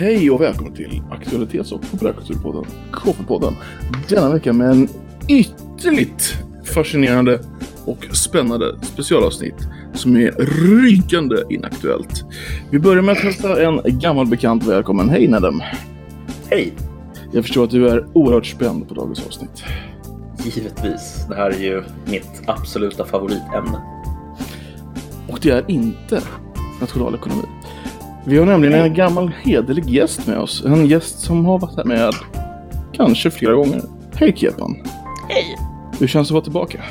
Hej och välkommen till Aktualitets och populärkulturpodden KP-podden. Denna vecka med en ytterligt fascinerande och spännande specialavsnitt som är rykande inaktuellt. Vi börjar med att hälsa en gammal bekant välkommen. Hej Nedem! Hej! Jag förstår att du är oerhört spänd på dagens avsnitt. Givetvis. Det här är ju mitt absoluta favoritämne. Och det är inte nationalekonomi. Vi har nämligen en gammal hederlig gäst med oss. En gäst som har varit här med kanske flera gånger. Hej Kepan! Hej! Hur känns det att vara tillbaka?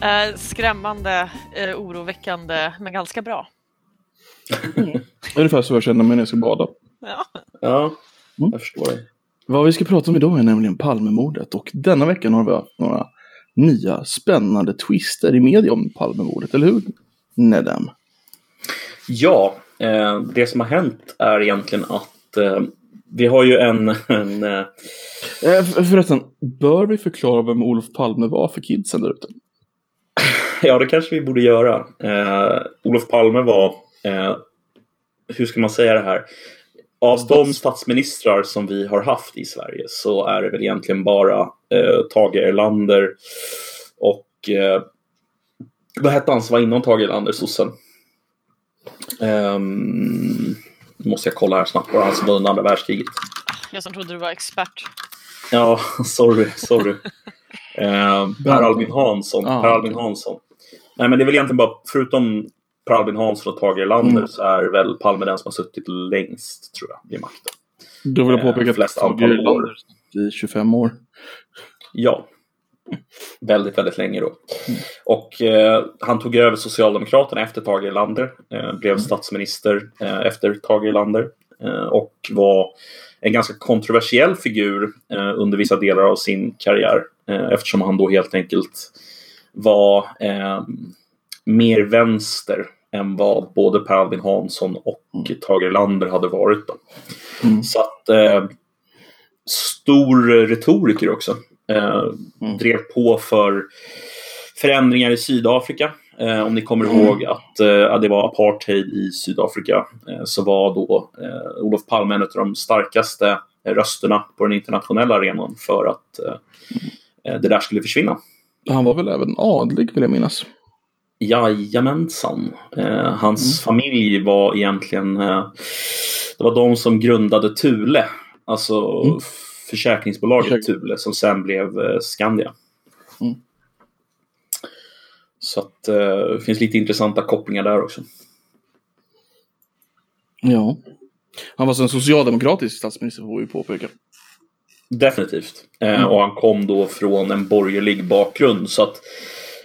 Eh, skrämmande, eh, oroväckande, men ganska bra. Ungefär så jag känner mig när jag ska bada. Ja. Ja, Mm. jag förstår det. Vad vi ska prata om idag är nämligen Palmemordet och denna veckan har vi haft några nya spännande twister i media om Palmemordet, eller hur? Nedem? Ja, eh, det som har hänt är egentligen att eh, vi har ju en... en eh, Eh, för- förresten, bör vi förklara vem Olof Palme var för kidsen där ute? ja, det kanske vi borde göra. Eh, Olof Palme var... Eh, hur ska man säga det här? Av de statsministrar som vi har haft i Sverige så är det väl egentligen bara Tage Erlander och vad hette han som var innan Tage Erlander, sossen? Um, måste jag kolla här snabbt bara, han som var under andra världskriget. Jag som trodde du var expert. Ja, sorry, sorry. Eh, per Albin Hansson. Ja. Per Albin Hansson. Nej, men det är väl egentligen bara, förutom Per Albin Hansson och Tage Erlander Mm. så är väl Palme den som har suttit längst, tror jag, vid makten. Då vill jag Eh, påpeka att flest Tage. Erlander i 25 år. Ja. Väldigt, väldigt länge då. Och eh, han tog över Socialdemokraterna efter Tage Erlander. Eh, blev statsminister eh, efter Tage Erlander. Eh, och var en ganska kontroversiell figur eh, under vissa delar av sin karriär. Eh, eftersom han då helt enkelt var mer vänster än vad både Per Albin Hansson och Tage Erlander hade varit. Då. Mm. Så att stor retoriker också. Eh, Mm. Drev på för förändringar i Sydafrika. Eh, om ni kommer Mm. ihåg att eh, det var apartheid i Sydafrika eh, så var då eh, Olof Palme en av de starkaste rösterna på den internationella arenan för att det där skulle försvinna. Han var väl även adlig vill jag minnas. Jajamensan. Eh, hans Mm. familj var egentligen eh, det var de som grundade Thule. Alltså Mm. Försäkringsbolaget Försäk- Thule som sen blev eh, Skandia. Mm. Så att eh, det finns lite intressanta kopplingar där också. Ja. Han var alltså en socialdemokratisk statsminister får vi påpeka. Definitivt. Eh, Mm. Och han kom då från en borgerlig bakgrund så att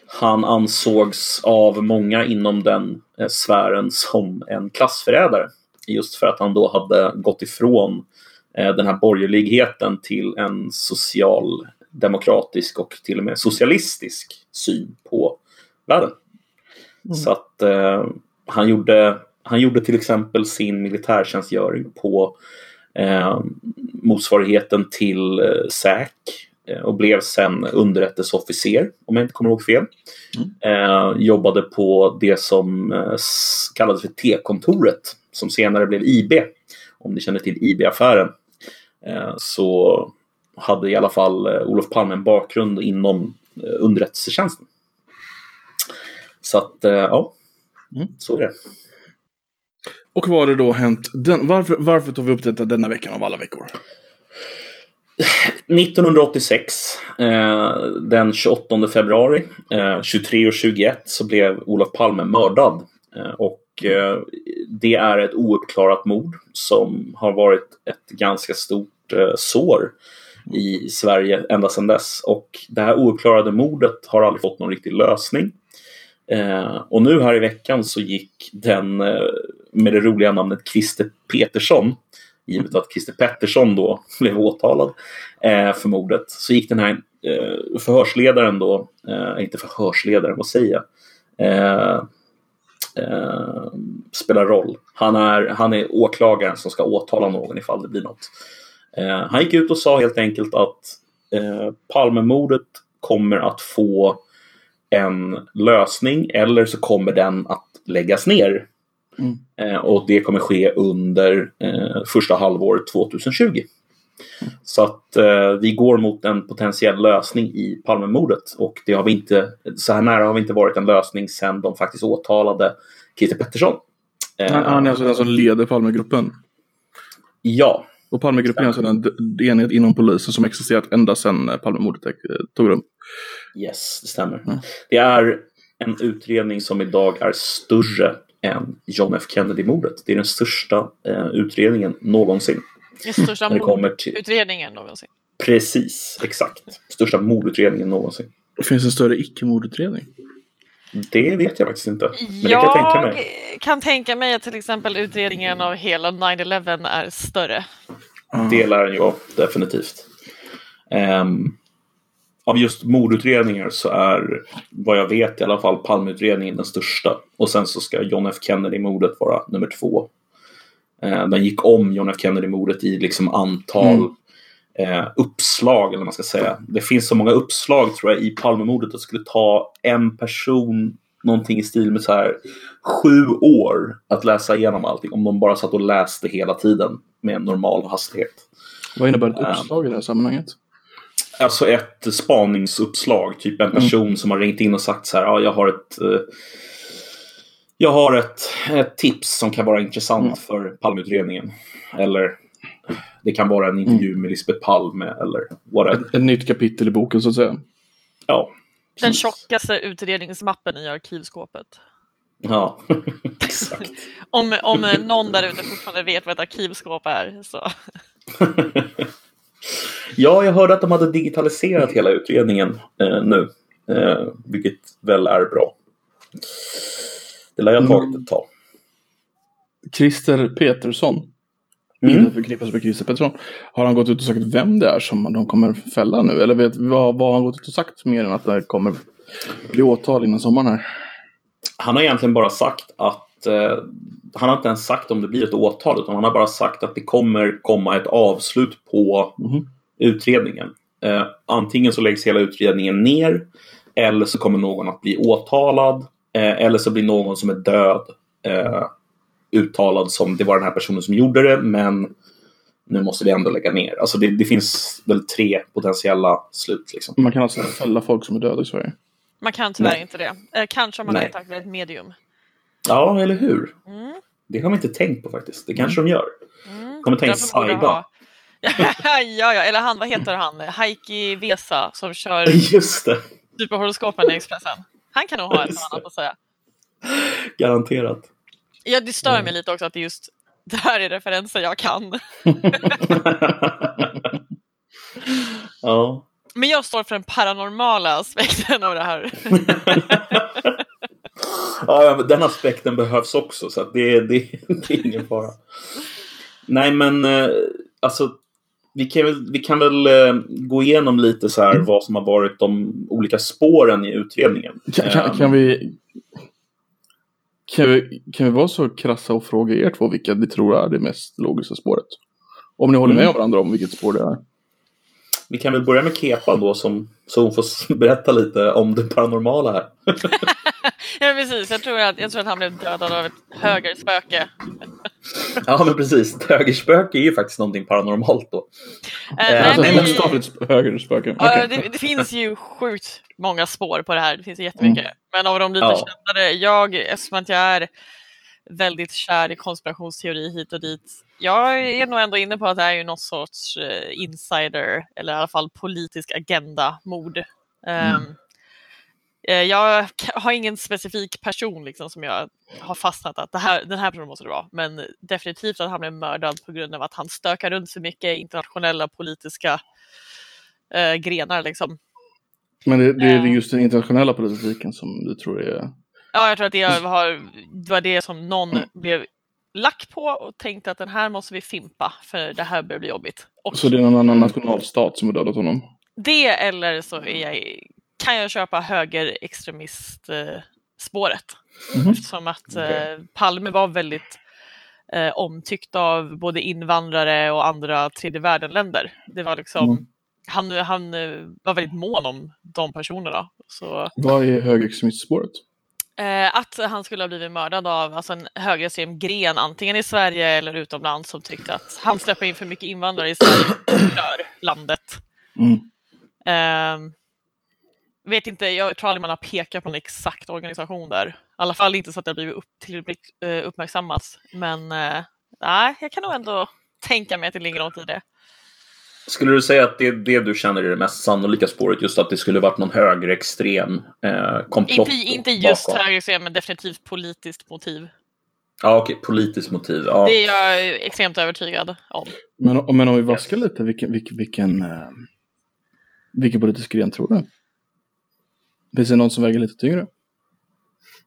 han ansågs av många inom den eh, sfären som en klassförrädare. Just för att han då hade gått ifrån den här borgerligheten till en socialdemokratisk och till och med socialistisk syn på världen. Mm. Så att eh, han, gjorde, han gjorde till exempel sin militärtjänstgöring på eh, motsvarigheten till eh, SÄK eh, och blev sen underrättelseofficer, om jag inte kommer ihåg fel. Eh, jobbade på det som eh, kallades för T-kontoret, som senare blev IB, om ni känner till IB-affären. Eh, så hade i alla fall eh, Olof Palme en bakgrund inom eh, underrättelsetjänsten. Så att, ja, Mm. så är det. Och vad har det då hänt? Den, varför, varför tar vi upp detta denna veckan av alla veckor? 1986, eh, den 28 februari, eh, 23 och 21, så blev Olof Palme mördad. Eh, och eh, det är ett ouppklarat mord som har varit ett ganska stort eh, sår i Sverige ända sedan dess. Och det här ouppklarade mordet har aldrig fått någon riktig lösning. Eh, och nu här i veckan så gick den eh, med det roliga namnet Christer Petersson, givet att Christer Pettersson då blev åtalad eh, för mordet, så gick den här eh, förhörsledaren då, eh, inte förhörsledaren, vad säger jag? Eh, Eh, spelar roll. Han är, han är åklagaren som ska åtala någon ifall det blir något. Eh, han gick ut och sa helt enkelt att eh, Palmemordet kommer att få en lösning eller så kommer den att läggas ner. Mm. Eh, och det kommer ske under eh, första halvåret 2020. Så att eh, vi går mot en potentiell lösning i Palmemordet och det har vi inte, så här nära har vi inte varit en lösning sedan de faktiskt åtalade Christer Pettersson. Eh, Han, han är alltså den som leder Palmegruppen. Ja, Och Palmegruppen är alltså den enhet inom polisen som existerat ända sedan eh, Palmemordet eh, tog rum. yes, det stämmer. Mm. Det är en utredning som idag är större än John F Kennedy-mordet. Det är den största eh, utredningen någonsin. Största När det kommer till... mordutredningen någonsin. Precis, exakt. Största mordutredningen någonsin. Det finns en större icke-mordutredning. Det vet jag faktiskt inte. Men det kan jag tänka mig. kan tänka mig att till exempel utredningen av hela 9-11 är större. Det lär den ju definitivt. Ehm, av just mordutredningar så är, vad jag vet i alla fall, Palmeutredningen den största. Och sen så ska John F Kennedy-mordet vara nummer två. Eh, den gick om John F Kennedy-mordet i liksom antal Mm. eh, uppslag, eller vad man ska säga. Det finns så många uppslag tror jag i Palmemordet att det skulle ta en person någonting i stil med så här sju år att läsa igenom allting om de bara satt och läste hela tiden med en normal hastighet. Vad innebär ett Ja. uppslag i det här sammanhanget? Alltså ett spaningsuppslag, typ en person som har ringt in och sagt så här, ja, jag har ett eh, jag har ett, ett tips som kan vara intressant Mm. för Palmeutredningen. Eller det kan vara en intervju med Lisbeth Palme eller whatever. Ett, ett nytt kapitel i boken så att säga. Ja, Den tjockaste utredningsmappen i arkivskåpet. ja. exakt. Om, om någon där ute fortfarande vet vad ett arkivskåp är så Ja, jag hörde att de hade digitaliserat hela utredningen eh, nu. Eh, vilket väl är bra. Det lär jag ha tagit ett tag. Christer Petersson, Mm. inte förknippas med Christer Pettersson. Har han gått ut och sagt vem det är som de kommer fälla nu? Eller vet, vad, vad har han gått ut och sagt mer än att det kommer bli åtal innan sommaren här? Han har egentligen bara sagt att eh, han har inte ens sagt om det blir ett åtal utan han har bara sagt att det kommer komma ett avslut på Mhm. utredningen. Eh, antingen så läggs hela utredningen ner eller så kommer någon att bli åtalad eller så blir någon som är död eh, uttalad som det var den här personen som gjorde det men nu måste vi ändå lägga ner. Alltså det, det finns väl tre potentiella slut. Liksom. Man kan alltså fälla folk som är döda i Sverige. man kan tyvärr Nej. inte det. Eh, kanske om man Nej. har kontakt med ett medium. Ja, eller hur? Mm. Det har vi inte tänkt på faktiskt. Det kanske de gör. Mm. Kommer tänka Saida. ha- ja, ja, eller han, vad heter han? Heikki Vesa som kör Just det, superhoroskopen i Expressen. Han kan nog ha ett annat att säga. garanterat. Ja, det stör Mm. mig lite också att det just det här är referenser jag kan. ja. Men jag står för den paranormala aspekten av det här. ja, men den aspekten behövs också så det, det, det är ingen fara. Nej, men eh, alltså vi kan väl, vi kan väl eh, gå igenom lite så här vad som har varit de olika spåren i utredningen. Kan, kan, Ehm, kan, vi, kan, vi, kan vi vara så krassa och fråga er två vilka ni tror är det mest logiska spåret? Om ni håller med Mm. varandra om vilket spår det är. Vi kan väl börja med Kepa då som, så hon får berätta lite om det paranormala här. ja, precis. Jag tror, att, jag tror att han blev dödad av ett högerspöke. Ja, men precis. Högerspöke är ju faktiskt någonting paranormalt då. Eh, Eh, nej, Alltså men ett bokstavligt högerspöke. Ja, Okej. det, det finns ju sjukt många spår på det här. Det finns jättemycket. Men av de lite Ja. kändare, jag, eftersom att jag är väldigt kär i konspirationsteori hit och dit. Jag är nog ändå inne på att det är ju något sorts eh, insider eller i alla fall politisk agenda-mord. Ehm, eh, jag har ingen specifik person liksom som jag har fastnat att det här, den här personen måste det vara. Men definitivt att han blev mördad på grund av att han stökar runt för mycket internationella politiska eh, grenar. Liksom. Men det, det är Eh. just den internationella politiken som du tror är... Ja, jag tror att det, har, det var det som någon blev lack på och tänkte att den här måste vi fimpa för det här börjar bli jobbigt. Och Så det är någon annan nationalstat som har dödat honom? det eller så jag, kan jag köpa högerextremist-spåret. Mhm. Eftersom att Okej. eh, Palme var väldigt eh, omtyckt av både invandrare och andra tredje världen-länder. Det var liksom, Mm. han, han eh, var väldigt mån om de personerna. Så Vad är högerextremistspåret? Eh, att han skulle ha blivit mördad av alltså en högerextrem gren, antingen i Sverige eller utomlands, som tyckte att han släpper in för mycket invandrare i Sverige och förstör landet. Mm. Eh, vet inte, jag tror aldrig man har pekat på en exakt organisation där. I alla fall inte så att det har blivit upp, tillräckligt eh, uppmärksammat. Men eh, nej, jag kan nog ändå tänka mig att det ligger något i det. Skulle du säga att det är det du känner är det mest sannolika spåret? Just att det skulle varit någon högerextrem eh, komplott? Inte, inte just bakom? högerextrem, men definitivt politiskt motiv. Ja, okej. Politiskt motiv. Ja. Det är jag extremt övertygad om. Men, men om vi vaskar lite, vilken, vilken, vilken, eh, vilken politisk gren tror du? Finns det någon som väger lite tyngre?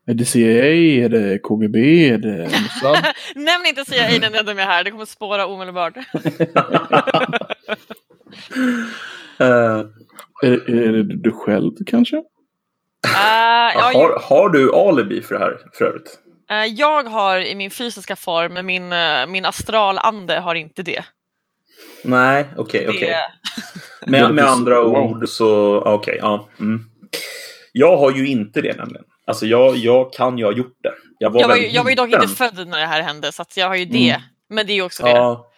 Är det CIA? Är det KGB? Är det Mossad? Nämn inte CIA när de är här, det kommer spåra omedelbart. Eh, är, det- är det du själv kanske? Eh, ja, har, har du alibi för det här för övrigt? eh, jag har i min fysiska form, men min, uh, min astralande har inte det. Nej, okej, okej. det Med, med andra ord så, okej, ja. Mm. Jag har ju inte det nämligen. Alltså jag, jag kan ju ha gjort det. Jag var, jag, var ju, jag var ju dock inte född när det här hände, så att jag har ju det. Mm. Men det är ju också det. Ja,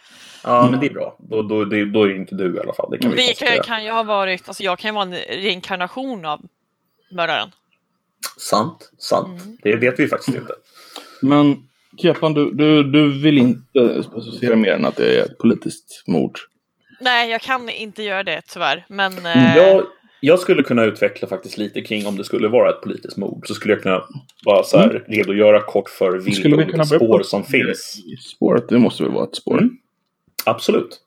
ja men det är bra. Då, då, det, då är det inte du i alla fall. Det kan Det kan, kan ju ha varit, alltså jag kan ju vara en reinkarnation av mördaren. Sant, sant. Mm. Det vet vi faktiskt inte. Men Kepan, du, du, du vill inte specificera mer än att det är ett politiskt mord? Nej, jag kan inte göra det tyvärr. Men eh, Jag, jag skulle kunna utveckla faktiskt lite kring om det skulle vara ett politiskt mord. Så skulle jag kunna bara så här redogöra kort för vilka vi olika spår på- som finns. Spåret, det måste väl vara ett spår? Mm. Absolut.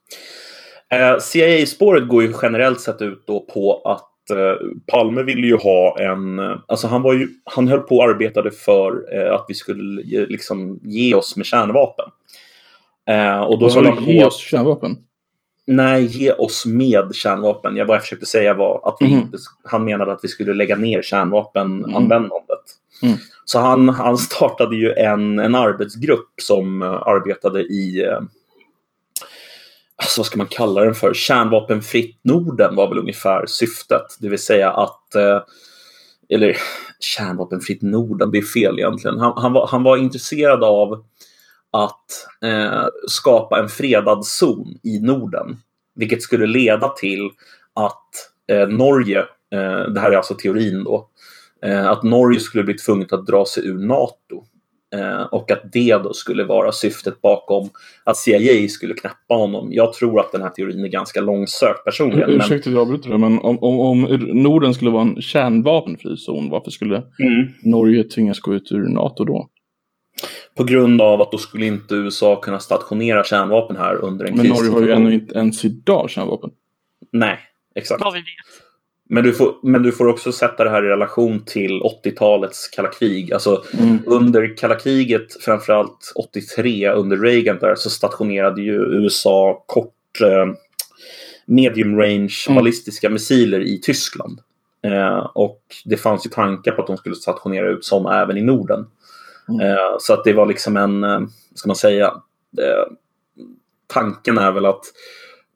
Eh, CIA-spåret går ju generellt sett ut då på att eh, Palme ville ju ha en... Alltså han, var ju, han höll på och arbetade för eh, att vi skulle ge, liksom, ge oss med kärnvapen. Eh, och då så höll han ge oss kärnvapen? Nej, ge oss med kärnvapen. Jag jag försökte säga var att vi Mhm. inte, han menade att vi skulle lägga ner kärnvapenanvändandet. Mm. Så han, han startade ju en, en arbetsgrupp som eh, arbetade i, eh, alltså vad ska man kalla den för, kärnvapenfritt Norden var väl ungefär syftet. Det vill säga att, eh, eller kärnvapenfritt Norden, det är fel egentligen. Han, han, var, han var intresserad av att eh, skapa en fredad zon i Norden. Vilket skulle leda till att eh, Norge, eh, det här är alltså teorin då, eh, att Norge skulle bli tvunget att dra sig ur NATO. Eh, och att det då skulle vara syftet bakom att CIA skulle knäppa honom. Jag tror att den här teorin är ganska långsökt personligen. Men, Ursäkta att jag avbryter det, men om, om, om Norden skulle vara en kärnvapenfri zon, varför skulle mm, Norge tvingas gå ut ur NATO då? På grund av att då skulle inte USA kunna stationera kärnvapen här under en Men Norge har ju ännu inte ens idag kärnvapen. Nej, exakt. vad vi vet. Men du, får, men du får också sätta det här i relation till 80-talets kalla krig. Alltså Mm. under kalla kriget, framförallt 83 under Reagan där, så stationerade ju USA kort eh, medium range Mm. ballistiska missiler i Tyskland. Eh, och det fanns ju tankar på att de skulle stationera ut sådana även i Norden. Mm. Eh, så att det var liksom en, eh, ska man säga, eh, tanken är väl att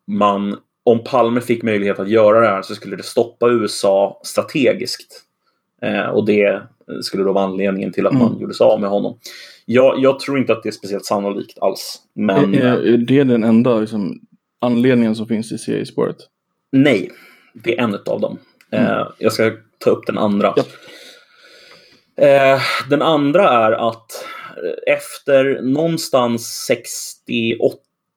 man, om Palme fick möjlighet att göra det här så skulle det stoppa USA strategiskt. Och det skulle då vara anledningen till att man Mm. gjorde sig av med honom. Jag, jag tror inte att det är speciellt sannolikt alls. Men Är, är det den enda liksom, anledningen som finns i CIA-spåret? nej, det är en av dem. Eh, jag ska ta upp den andra. Japp. Eh, den andra är att eh, efter någonstans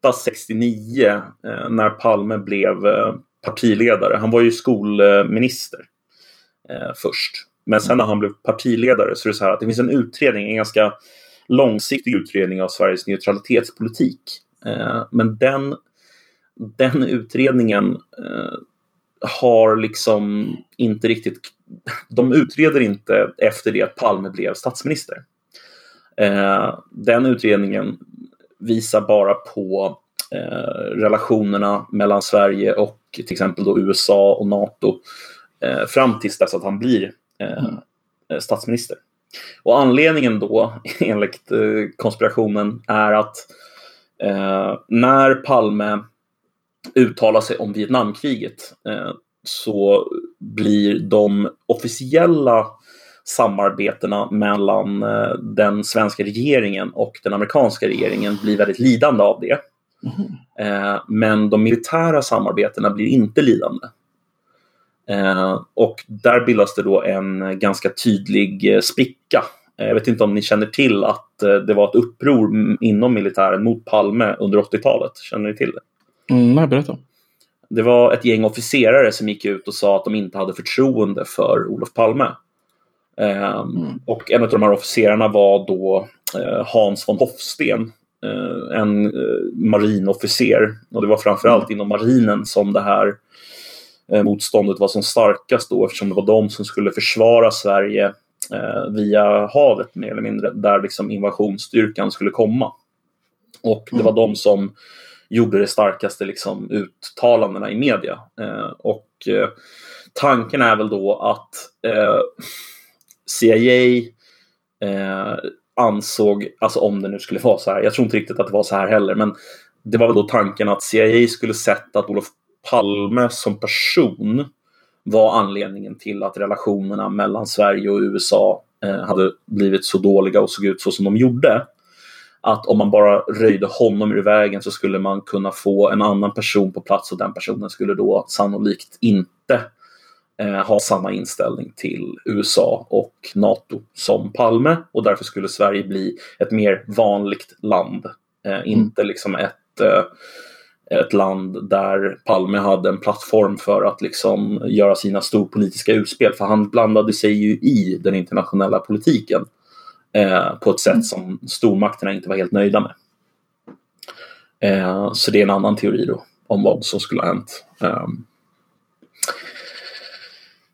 68-69 eh, när Palme blev eh, partiledare, han var ju skolminister eh, först. Men sen när han blev partiledare så är det så här att det finns en utredning, en ganska långsiktig utredning av Sveriges neutralitetspolitik. Eh, men den, den utredningen har liksom inte riktigt... De utreder inte efter det att Palme blev statsminister. Eh, den utredningen visar bara på eh, relationerna mellan Sverige och till exempel då USA och NATO eh, fram tills dess att han blir eh, eh, statsminister. Och anledningen då, enligt eh, konspirationen, är att eh, när Palme uttalar sig om Vietnamkriget eh, så blir de officiella samarbetena mellan eh, den svenska regeringen och den amerikanska regeringen blir väldigt lidande av det. Eh, men de militära samarbetena blir inte lidande. Och där bildas det då en ganska tydlig spricka. Jag vet inte om ni känner till att det var ett uppror inom militären mot Palme under 80-talet. Känner ni till det? Mm, nej, berätta. Det var ett gäng officerare som gick ut och sa att de inte hade förtroende för Olof Palme. Ehm, Och en av de här officerarna var då eh, Hans von Hofsten, eh, en eh, marinofficer. Och det var framförallt inom marinen som det här eh, motståndet var som starkast då eftersom det var de som skulle försvara Sverige eh, via havet mer eller mindre, där liksom invasionsstyrkan skulle komma. Och det var de som gjorde det starkaste liksom, uttalandena i media. Eh, och eh, tanken är väl då att eh, CIA eh, ansåg, alltså om det nu skulle vara så här, jag tror inte riktigt att det var så här heller, men det var väl då tanken att CIA skulle sett att Olof Palme som person var anledningen till att relationerna mellan Sverige och USA eh, hade blivit så dåliga och såg ut så som de gjorde. Att om man bara röjde honom ur vägen så skulle man kunna få en annan person på plats och den personen skulle då sannolikt inte eh, ha samma inställning till USA och NATO som Palme. Och därför skulle Sverige bli ett mer vanligt land. Eh, inte liksom ett, eh, ett land där Palme hade en plattform för att liksom göra sina storpolitiska utspel. För han blandade sig ju i den internationella politiken på ett sätt som stormakterna inte var helt nöjda med. Eh, så det är en annan teori då om vad som skulle ha hänt. Um,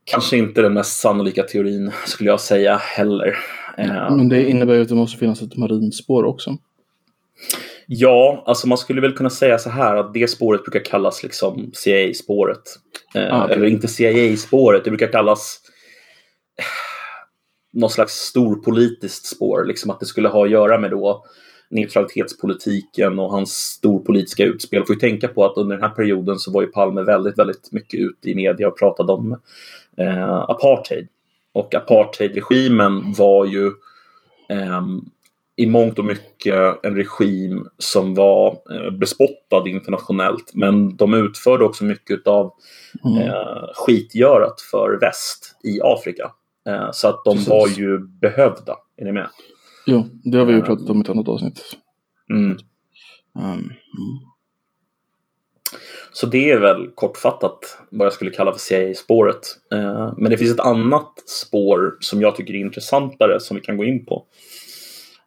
kanske inte den mest sannolika teorin skulle jag säga heller. Eh, Men det innebär ju att det måste finnas ett marinspår också. Ja, alltså man skulle väl kunna säga så här att det spåret brukar kallas liksom CIA-spåret. Eh, Ah, okej. Eller inte CIA-spåret, det brukar kallas eh, någon slags storpolitiskt spår. Liksom att det skulle ha att göra med då neutralitetspolitiken och hans storpolitiska utspel. Får ju tänka på att under den här perioden så var ju Palme väldigt, väldigt mycket ute i media och pratade om eh, apartheid. Och apartheidregimen var ju ehm, i mångt och mycket en regim som var eh, bespottad internationellt. Men de utförde också mycket av Mm. eh, skitgörat för väst i Afrika. Eh, så att de Precis. var ju behövda. Är ni med? Jo, det har vi ju Ja. pratat om i ett annat avsnitt. Mm. Um, mm. Så det är väl kortfattat vad jag skulle kalla för CIA-spåret. Eh, men det finns ett annat spår som jag tycker är intressantare som vi kan gå in på.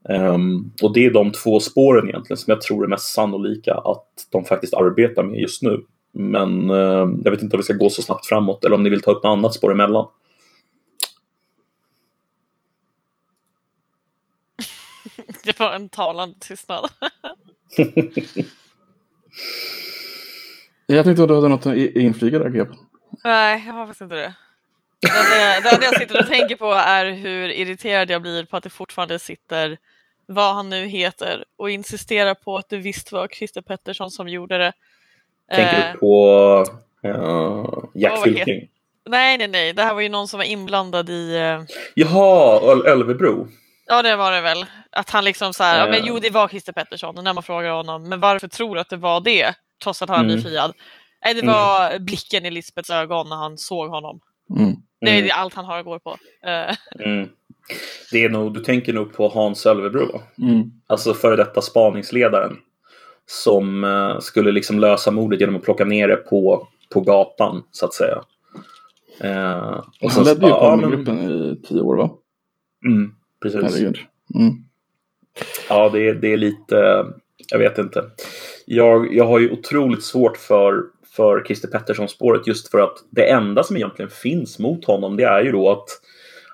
Ehm, och det är de två spåren egentligen som jag tror är mest sannolika att de faktiskt arbetar med just nu. Men eh, jag vet inte om vi ska gå så snabbt framåt eller om ni vill ta upp något annat spår emellan. Det var en talande tystnad. Jag tänkte att du hade något att i- inflika där, Gep. Nej, jag har faktiskt inte det. Det enda- jag sitter och tänker på är hur irriterad jag blir på att det fortfarande sitter vad han nu heter och insisterar på att det visst var Christer Pettersson som gjorde det. Tänker Eh, du på eh, Jack Fylking? nej, nej, nej. Det här var ju någon som var inblandad i eh, Jaha, Öl- Ölvebro. Ja, det var det väl. Att han liksom så här, ja, men Eh. jo det var Christer Pettersson. Och när man frågar honom, men varför tror du att det var det? Trots att han Mm. blir friad. Nej, det var blicken i Lisbeths ögon när han såg honom. Mm. Det är Mm. allt han har att gå på. Eh, Mm. Det är nog, du tänker nog på Hans Ölvebro. Mm. Alltså före detta spaningsledaren. Som eh, skulle liksom lösa mordet genom att plocka ner det på, på gatan, så att säga. Eh, och Han sen- ledde ju ja, men- Palmegruppen i tio år, va? Mm, precis. Herregud. Mm. Ja, det, är- det är lite... Jag vet inte. Jag, jag har ju otroligt svårt för, för Christer Pettersson-spåret just för att det enda som egentligen finns mot honom det är ju då att,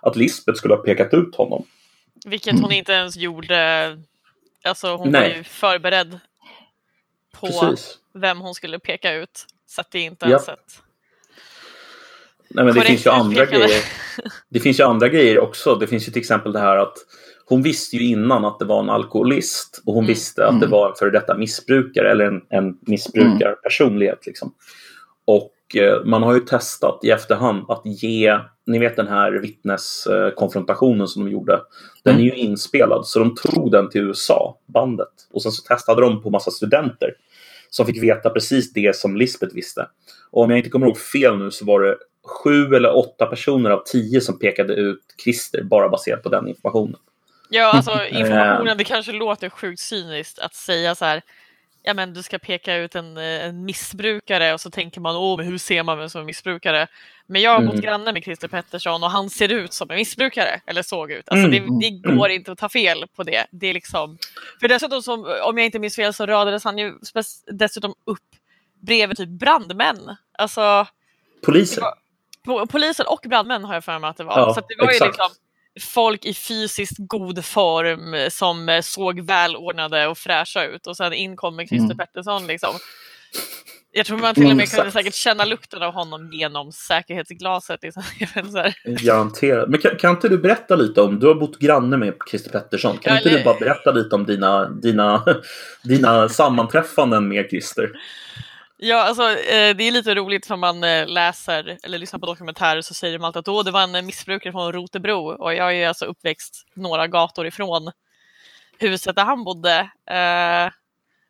att Lisbeth skulle ha pekat ut honom. vilket hon inte ens gjorde. Alltså hon Nej. var ju förberedd på Precis. vem hon skulle peka ut. Så att det är inte Ja. ens ett... Nej, men det finns ju andra grejer. Det finns ju andra grejer också. Det finns ju till exempel det här att hon visste ju innan att det var en alkoholist och hon Mm. visste att det Mm. var en före detta missbrukare eller en, en missbrukarpersonlighet. Liksom. Och eh, man har ju testat i efterhand att ge, ni vet den här vittneskonfrontationen som de gjorde. Den är ju inspelad, så de tog den till USA, bandet. Och sen så testade de på massa studenter som fick veta precis det som Lisbeth visste. Och om jag inte kommer ihåg fel nu så var det sju eller åtta personer av tio som pekade ut Christer bara baserat på den informationen. Ja, alltså informationen, det kanske låter sjukt cyniskt att säga så här, ja men du ska peka ut en, en missbrukare och så tänker man, åh, hur ser man vem som är missbrukare? Men jag har bott Mm. granne med Christer Pettersson och han ser ut som en missbrukare, eller såg ut. Alltså Mm. det, det går inte att ta fel på det. Det är liksom, för dessutom, som, om jag inte minns fel, så radades han ju dessutom upp bredvid typ brandmän. Alltså, Poliser. Po- polisen och brandmän har jag för mig att det var. Ja, så att det var ju exakt. liksom folk i fysiskt god form som såg välordnade och fräscha ut och sen in kommer Christer Mm. Pettersson. Liksom. Jag tror man till och med kunde säkert känna lukten av honom genom säkerhetsglaset. Liksom. Garanterat. Men kan, kan inte du berätta lite om, du har bott granne med Christer Pettersson. Kan Ja, inte eller- du bara berätta lite om dina, dina, dina sammanträffanden med Christer? Ja, alltså, eh, det är lite roligt för man eh, läser eller lyssnar på dokumentärer så säger de alltid att Åh, det var en eh, missbrukare från Rotebro. Och jag är alltså uppväxt några gator ifrån huset där han bodde.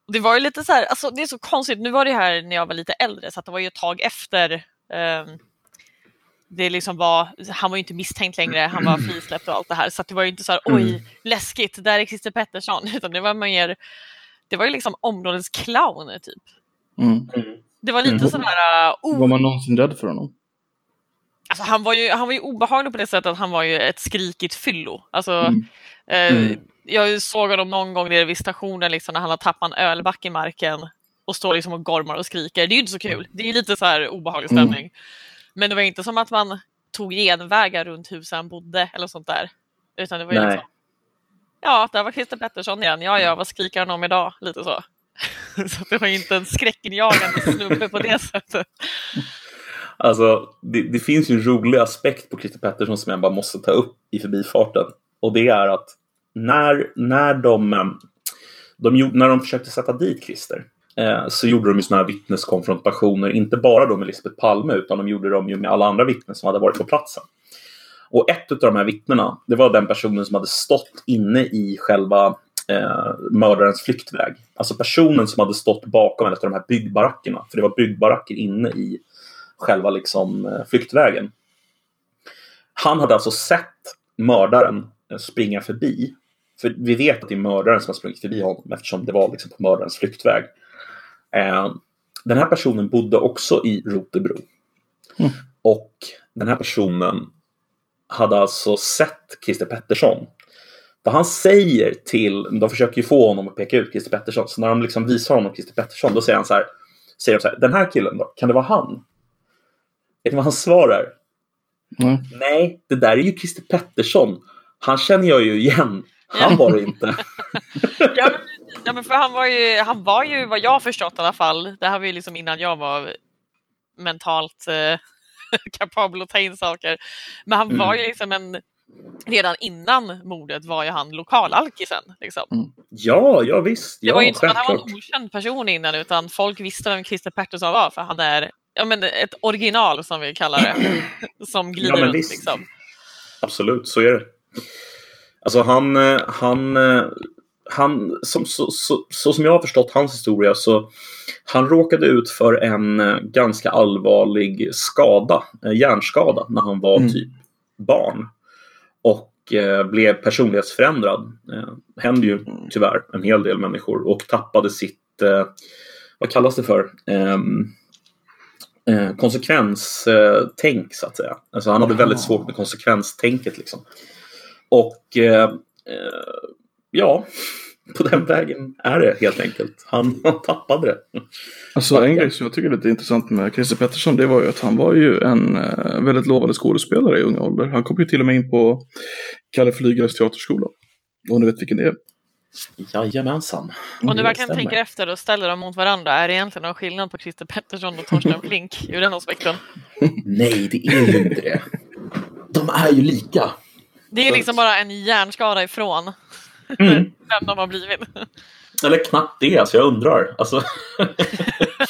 Det var ju lite så här, alltså det är så konstigt, nu var det här när jag var lite äldre så att det var ju ett tag efter eh, det liksom var, han var ju inte misstänkt längre, han var frisläppt och allt det här. Så att det var ju inte så här oj läskigt, där är Christer Pettersson. Utan det var mer, det var ju liksom områdets clown typ. Mm. Det var lite Mm. sådär, uh, oh, Var man någonsin rädd för honom? alltså han var, ju, han var ju obehaglig på det sättet att han var ju ett skrikigt fyllo. Alltså, Mm. eh, Mm. Jag såg honom någon gång nere vid stationen liksom, när han har tappat en ölback i marken och står liksom och gormar och skriker. Det är ju inte så kul. Det är ju lite så här obehaglig Mm. stämning. Men det var inte som att man tog genvägar runt huset han bodde eller sånt där. Utan det var ju Nej. liksom, ja, där var Christer Pettersson igen. Ja, ja, vad skriker han om idag? Lite så. så det var ju inte en skräckinjagande snubbe på det sättet. Alltså, det, det finns ju en rolig aspekt på Christer Pettersson som jag bara måste ta upp i förbifarten. Och det är att när, när, de, eh, de, när de försökte sätta dit Christer eh, så gjorde de ju sådana här vittneskonfrontationer, inte bara då med Lisbeth Palme utan de gjorde dem ju med alla andra vittnen som hade varit på platsen. Och ett av de här vittnena, det var den personen som hade stått inne i själva eh, mördarens flyktväg. Alltså personen som hade stått bakom en av de här byggbarackerna. För det var byggbaracker inne i själva liksom, eh, flyktvägen. Han hade alltså sett mördaren eh, springa förbi. För vi vet att det är mördaren som har sprungit förbi honom eftersom det var liksom på mördarens flyktväg. Eh, den här personen bodde också i Rotebro. Mm. Och den här personen hade alltså sett Christer Pettersson. För han säger till, de försöker ju få honom att peka ut Christer Pettersson, så när de liksom visar honom Christer Pettersson då säger han så här, säger de så här, den här killen då, kan det vara han? Vet ni vad han svarar? Nej. Nej, det där är ju Christer Pettersson. Han känner jag ju igen. Han var det inte. ja, men, ja, men för han var, ju, han var ju, vad jag förstått i alla fall, det här var ju liksom innan jag var mentalt eh, kapabel att ta in saker. Men han var ju liksom en, redan innan mordet var ju han lokalalkisen. Liksom. Ja, ja visst. Det Ja, var ju inte som att han var en okänd person innan utan folk visste vem Christer Pettersson var för han är ja, men ett original som vi kallar det. Som glider Ja, men runt visst. liksom. Absolut, så är det. Alltså han, eh, han, eh, han som, så, så, så som jag har förstått hans historia så han råkade ut för en eh, ganska allvarlig skada, hjärnskada, när han var Mm. typ barn. Och eh, blev personlighetsförändrad. Eh, hände ju tyvärr en hel del människor och tappade sitt, eh, vad kallas det för? Ehm, eh, konsekvenstänk så att säga. Alltså han hade väldigt svårt med konsekvenstänket liksom. Och ja, på den vägen är det helt enkelt. Han, han tappade det. Alltså en grej som jag tycker är lite intressant med Christer Pettersson det var ju att han var ju en eh, väldigt lovande skådespelare i ung ålder. Han kom ju till och med in på Kalle Flygares teaterskola. Om ni vet vilken det är. Jajamensan. Om du verkligen tänker efter och ställer dem mot varandra, är det egentligen någon skillnad på Christer Pettersson och Torsten Flink ur den aspekten? Nej, det är ju inte det. De är ju lika. Det är liksom bara en hjärnskada ifrån Mm. vem de har blivit. Eller knappt det, alltså jag undrar. Alltså,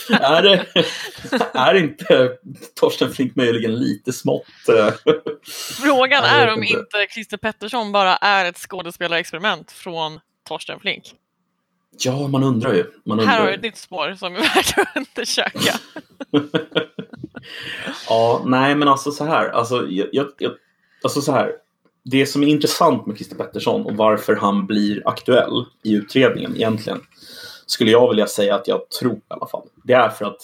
är, det, är inte Torsten Flink möjligen lite smått? eh, Frågan är om inte. inte Christer Pettersson bara är ett skådespelarexperiment från Torsten Flink. Ja, man undrar ju. Man undrar Här har du ett nytt spår som vi verkar undersöka. Ja, nej men alltså så här. Alltså, jag, jag, alltså så här. Det som är intressant med Christer Pettersson och varför han blir aktuell i utredningen egentligen skulle jag vilja säga att jag tror i alla fall. Det är för att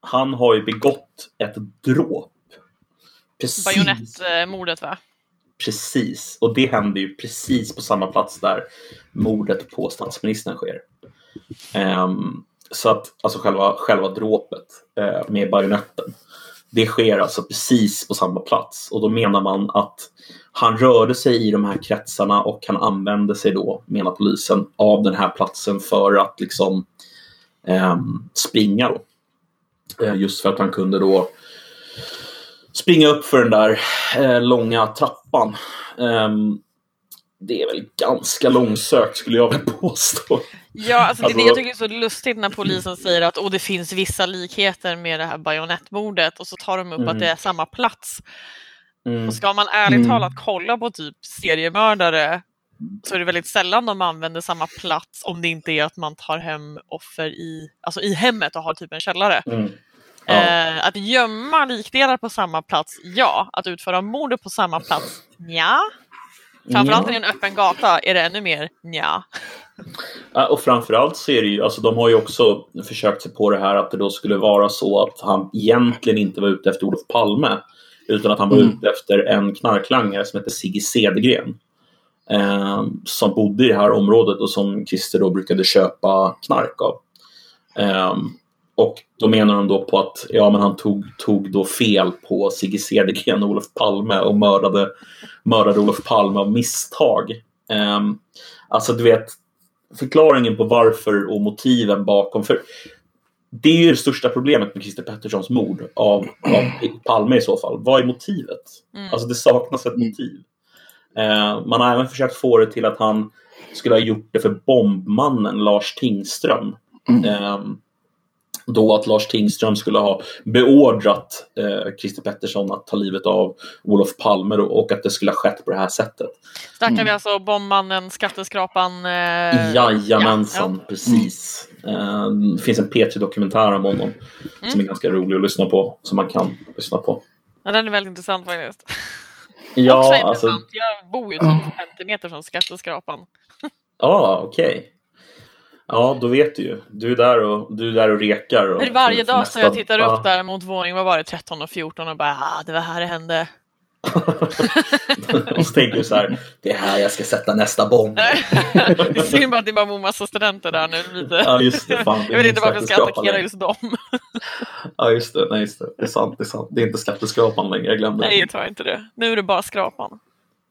han har ju begått ett dråp. Precis, Bajonettmordet va? precis. Och det hände ju precis på samma plats där mordet på statsministern sker. Ehm, så att alltså själva, själva dråpet eh, med bajonetten. Det sker alltså precis på samma plats och då menar man att han rörde sig i de här kretsarna och han använde sig då, menar polisen, av den här platsen för att liksom eh, springa då. Eh, just för att han kunde då springa upp för den där eh, långa trappan. Ehm, det är väl ganska långsökt skulle jag vilja påstå. Ja, alltså det är det Alltså- jag tycker är så lustigt när polisen säger att oh, det finns vissa likheter med det här bajonettmordet och så tar de upp Mm. att det är samma plats. Mm. Och ska man ärligt Mm. talat kolla på typ seriemördare så är det väldigt sällan de använder samma plats om det inte är att man tar hem offer i, alltså i hemmet och har typ en källare. Mm. Ja. Eh, att gömma likdelar på samma plats, ja. Att utföra mordet på samma plats, ja. Framförallt i en öppen gata är det ännu mer ja. Ja, Och framförallt så är det ju, alltså de har ju också försökt sig på det här att det då skulle vara så att han egentligen inte var ute efter Olof Palme utan att han var Mm. ute efter en knarklangare som hette Sigge Cedergren. Eh, som bodde i det här området och som Christer då brukade köpa knark av. Eh, och då menar de då på att ja, men han tog, tog då fel på Sigge Cedergren och Olof Palme och mördade, mördade Olof Palme av misstag. Eh, alltså du vet, förklaringen på varför och motiven bakom. För det är ju det största problemet med Christer Petterssons mord av, av Palme i så fall. Vad är motivet? Mm. Alltså det saknas ett motiv. Eh, man har även försökt få det till att han skulle ha gjort det för bombmannen Lars Tingström. Mm. Eh, då att Lars Tingström skulle ha beordrat eh, Christer Pettersson att ta livet av Olof Palme och att det skulle ha skett på det här sättet. Snackar Mm. vi alltså bombmannen, skatteskrapan? Eh, Jajamensan, ja, precis. Eh, det finns en P3-dokumentär om honom Mm. som är ganska rolig att lyssna på, som man kan lyssna på. Ja, den är väldigt intressant faktiskt. Också Ja, intressant. alltså, Jag bor ju typ 50 meter från skatteskrapan. ja, okej. Ja, då vet du ju. Du är där och, du är där och rekar. Och, varje för dag så nästa- jag tittar upp där mot våning, vad var det, 13 och 14 och bara ah, det var här det hände. och så tänker så här, det är här jag ska sätta nästa bomb. det är synd bara att det bara bor massa studenter där nu. Lite. Ja, just det. Fan, det är jag vet inte varför jag ska attackera längre. just dem. Ja, just det. Nej, just det. Det är sant. Det är sant. Det är inte skatteskrapan längre. Jag glömde. Nej, jag tror inte det. Nu är det bara skrapan.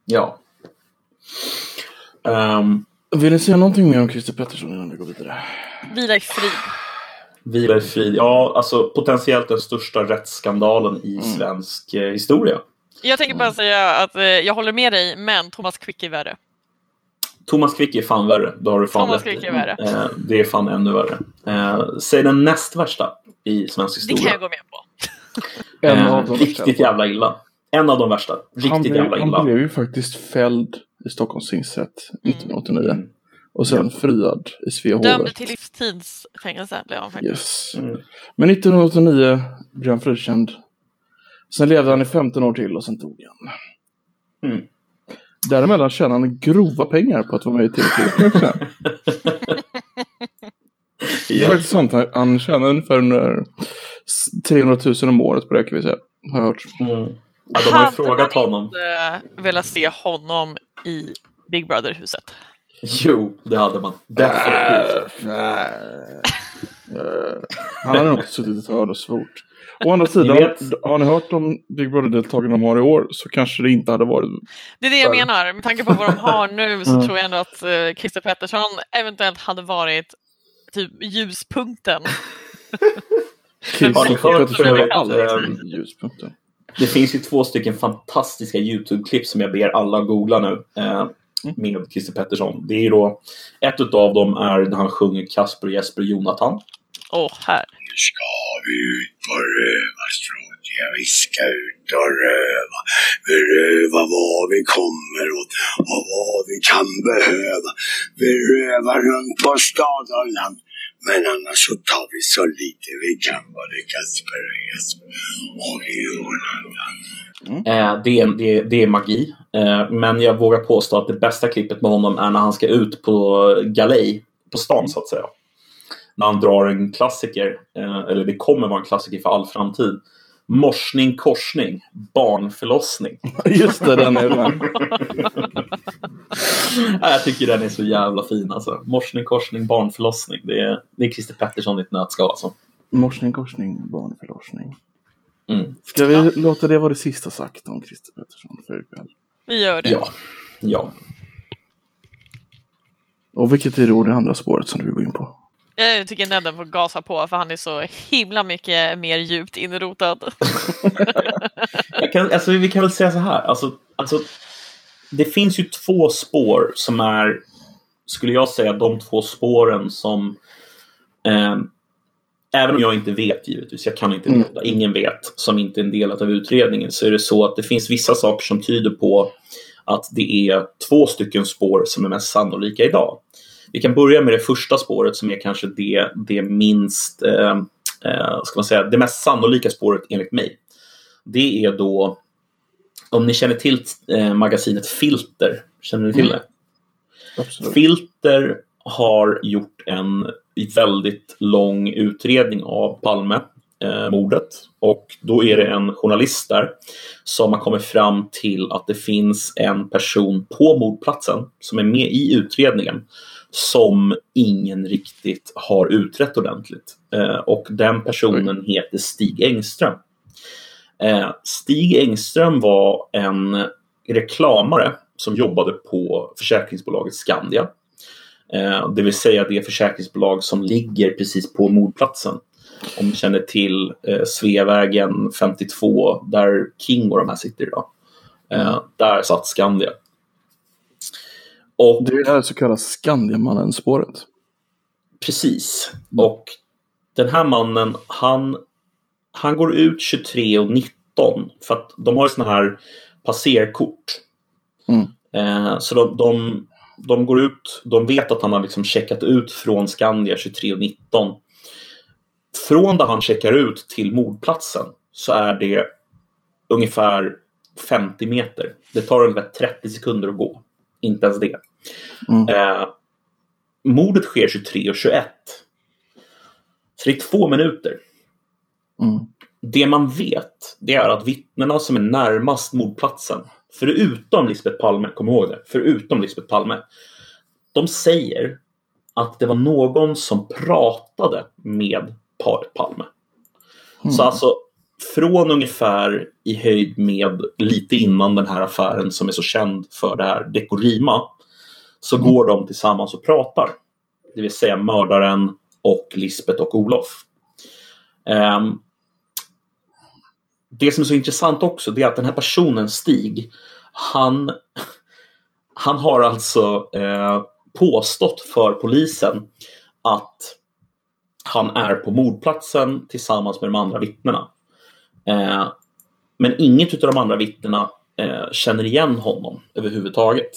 Ja. Ehm, Vill ni säga någonting mer om Christer Pettersson innan vi går vidare? Vila i frid. Vila i frid. Ja, alltså potentiellt den största rättsskandalen i Mm. svensk eh, historia. Jag tänker bara säga att eh, jag håller med dig, men Thomas Quick är värre. Thomas Quick är fan värre. Då har du fan Thomas. Quick är värre. Eh, det är fan ännu värre. Eh, säg den näst värsta i svensk Det historia. kan jag gå med på. En Eh, av de riktigt värsta. jävla illa. En av de värsta. Riktigt han, blev, jävla illa. han blev ju faktiskt fälld i Stockholms tingsrätt 1989. Mm. Och sen friad i Svea Dömd till livstidsfängelse blev han faktiskt. Yes. Mm. Men 1989 blev han frikänd. Sen levde han i 15 år till och sen dog han. Mm. Däremellan tjänade han grova pengar på att vara med i TV4 också. Det är Ja. faktiskt sant. Han, tjänar ungefär under 300 000 om året på det kan vi säga. Har jag hört. Mm. Ja, de har ju Hade frågat man honom. inte velat se honom i Big Brother-huset? Jo, det hade man. Definitivt. Eh, Han hade nog suttit i ett hörn och svort. Å andra sidan, har ni hört om Big Brother-deltagarna de har i år så kanske det inte hade varit... Det är det jag menar. Med tanke på vad de har nu så tror jag ändå att eh, Christer Pettersson eventuellt hade varit typ ljuspunkten. Christer Pettersson är övrigt, alltid ljuspunkten. Det finns ju två stycken fantastiska YouTube-klipp som jag ber alla googla nu. Eh, med Christer Pettersson. Det är då, ett av dem är när han sjunger Kasper, Jesper, Jonathan. Åh, här. Nu ska vi ut på rövarstråt, ja vi ska ut och röva. Vi röva vad vi kommer åt och vad vi kan behöva. Vi rövar runt på stad och land. Men annars så tar vi så lite vi kan, både Kasper och Jesper och Jonathan. Mm. Eh, det, är, det, är, det är magi. Eh, men jag vågar påstå att det bästa klippet med honom är när han ska ut på galej på stan så att säga. När han drar en klassiker, eh, eller det kommer vara en klassiker för all framtid. Morsning, korsning, barnförlossning. Just det, den är den. Ja, jag tycker den är så jävla fin alltså. Morsning, korsning, barnförlossning. Det är, det är Christer Pettersson i ett nötskal alltså. Morsning, korsning, barnförlossning. Mm. Ska vi låta det vara det sista sagt om Christer Pettersson för ikväll? Vi gör det. Ja. Ja. Och vilket är då det andra spåret som du vill gå in på? Jag tycker Nedden får gasa på för han är så himla mycket mer djupt inrotad. Jag kan, alltså, vi kan väl säga så här. Alltså, alltså, det finns ju två spår som är, skulle jag säga, de två spåren som eh, Även om jag inte vet givetvis, jag kan inte Mm. veta, ingen vet som inte är en del av utredningen, så är det så att det finns vissa saker som tyder på att det är två stycken spår som är mest sannolika idag. Vi kan börja med det första spåret som är kanske det, det minst, eh, eh, ska man säga, det mest sannolika spåret enligt mig. Det är då, om ni känner till eh, magasinet Filter, känner ni till Mm. det? Absolut. Filter har gjort en väldigt lång utredning av Palme-mordet. och då är det en journalist där som har kommit fram till att det finns en person på mordplatsen som är med i utredningen som ingen riktigt har utrett ordentligt. Eh, och den personen heter Stig Engström. Eh, Stig Engström var en reklamare som jobbade på försäkringsbolaget Skandia. Eh, det vill säga det försäkringsbolag som ligger precis på mordplatsen. Om ni känner till eh, Sveavägen 52 där King och de här sitter idag. Eh, där satt Skandia. Och Det är så kallat Skandiamannen-spåret. Precis. Och den här mannen, han, han går ut 23 och 19 för att de har såna här passerkort. Mm. Eh, så de, de, de går ut, de vet att han har liksom checkat ut från Skandia 23 och 19. Från där han checkar ut till mordplatsen så är det ungefär 50 meter. Det tar ungefär 30 sekunder att gå. Inte ens det. Mm. Eh, mordet sker 23 och 21. Så det är två minuter. Mm. Det man vet, det är att vittnena som är närmast mordplatsen, förutom Lisbeth Palme, kom ihåg det, förutom Lisbeth Palme, de säger att det var någon som pratade med paret Palme. Så alltså från ungefär i höjd med lite innan den här affären som är så känd för det här Dekorima så går de tillsammans och pratar. Det vill säga mördaren och Lisbeth och Olof. Ehm, det som är så intressant också det är att den här personen Stig han, han har alltså eh, påstått för polisen att han är på mordplatsen tillsammans med de andra vittnena. Eh, men inget av de andra vittnena eh, känner igen honom överhuvudtaget.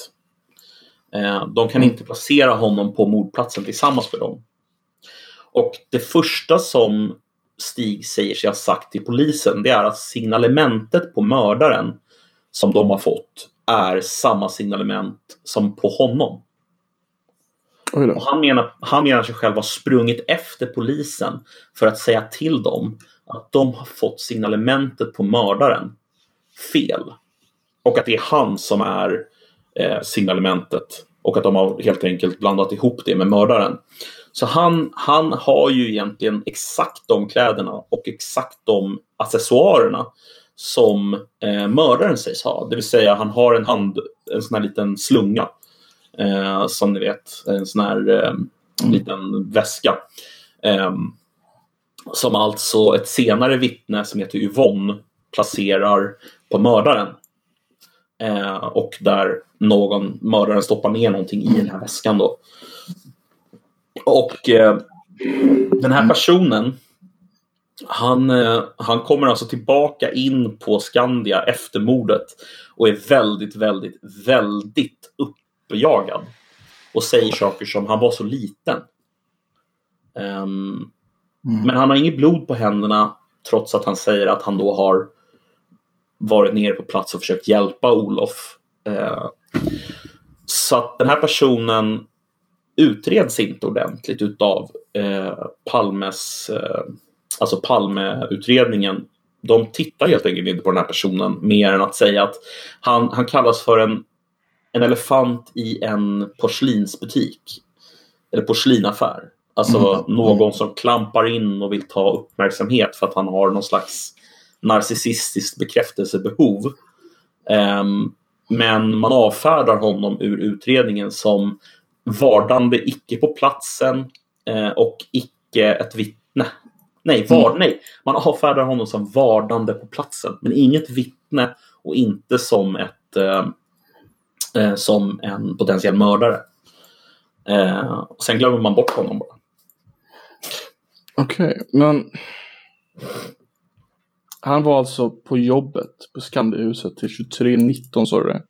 Eh, de kan inte placera honom på mordplatsen tillsammans med dem. Och det första som Stig säger sig ha sagt till polisen det är att signalementet på mördaren som de har fått är samma signalement som på honom. Och han, menar, han menar sig själv ha sprungit efter polisen för att säga till dem att de har fått signalementet på mördaren fel. Och att det är han som är eh, signalementet. Och att de har helt enkelt blandat ihop det med mördaren. Så han, han har ju egentligen exakt de kläderna och exakt de accessoarerna som eh, mördaren sägs ha. Det vill säga han har en hand, en sån här liten slunga. Eh, som ni vet, en sån här eh, liten väska. Eh, som alltså ett senare vittne som heter Yvonne placerar på mördaren. Eh, och där någon mördaren stoppar ner någonting i den här väskan då. Och eh, den här personen han, eh, han kommer alltså tillbaka in på Skandia efter mordet och är väldigt, väldigt, väldigt uppjagad. Och säger saker som han var så liten. Ehm, Men han har inget blod på händerna trots att han säger att han då har varit nere på plats och försökt hjälpa Olof. Eh, så att den här personen utreds inte ordentligt utav eh, Palmes, eh, alltså Palmeutredningen. De tittar helt enkelt inte på den här personen mer än att säga att han, han kallas för en, en elefant i en porslinsbutik. Eller porslinaffär. Alltså någon som klampar in och vill ta uppmärksamhet för att han har någon slags narcissistiskt bekräftelsebehov. Ehm, men man avfärdar honom ur utredningen som vardande icke på platsen eh, och icke ett vittne. Nej, var, nej, man avfärdar honom som vardande på platsen, men inget vittne och inte som, ett, eh, eh, som en potentiell mördare. Eh, och sen glömmer man bort honom bara. Okej, men... Han var alltså på jobbet på Skandiahuset till 23.19 sa du det?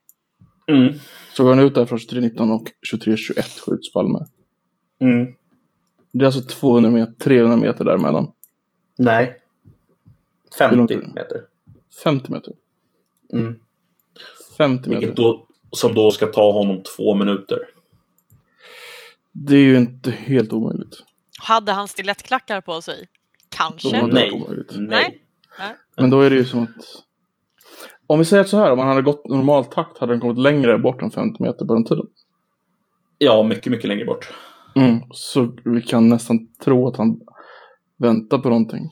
Mm. Så går han ut där från 23.19 och 23.21 skjuts Palme. Mm. Det är alltså 200 meter, 300 meter däremellan. Nej. Hur 50 långt är det? meter. 50 meter. Mm. 50 meter. Vilket då, som då ska ta honom två minuter. Det är ju inte helt omöjligt. Hade han stilettklackar på sig? Kanske. Nej. Nej. Nej. Men då är det ju som att... Om vi säger så här, om han hade gått normal takt hade han kommit längre bort än 50 meter på den tiden. Ja, mycket, mycket längre bort. Mm. Så vi kan nästan tro att han väntar på någonting.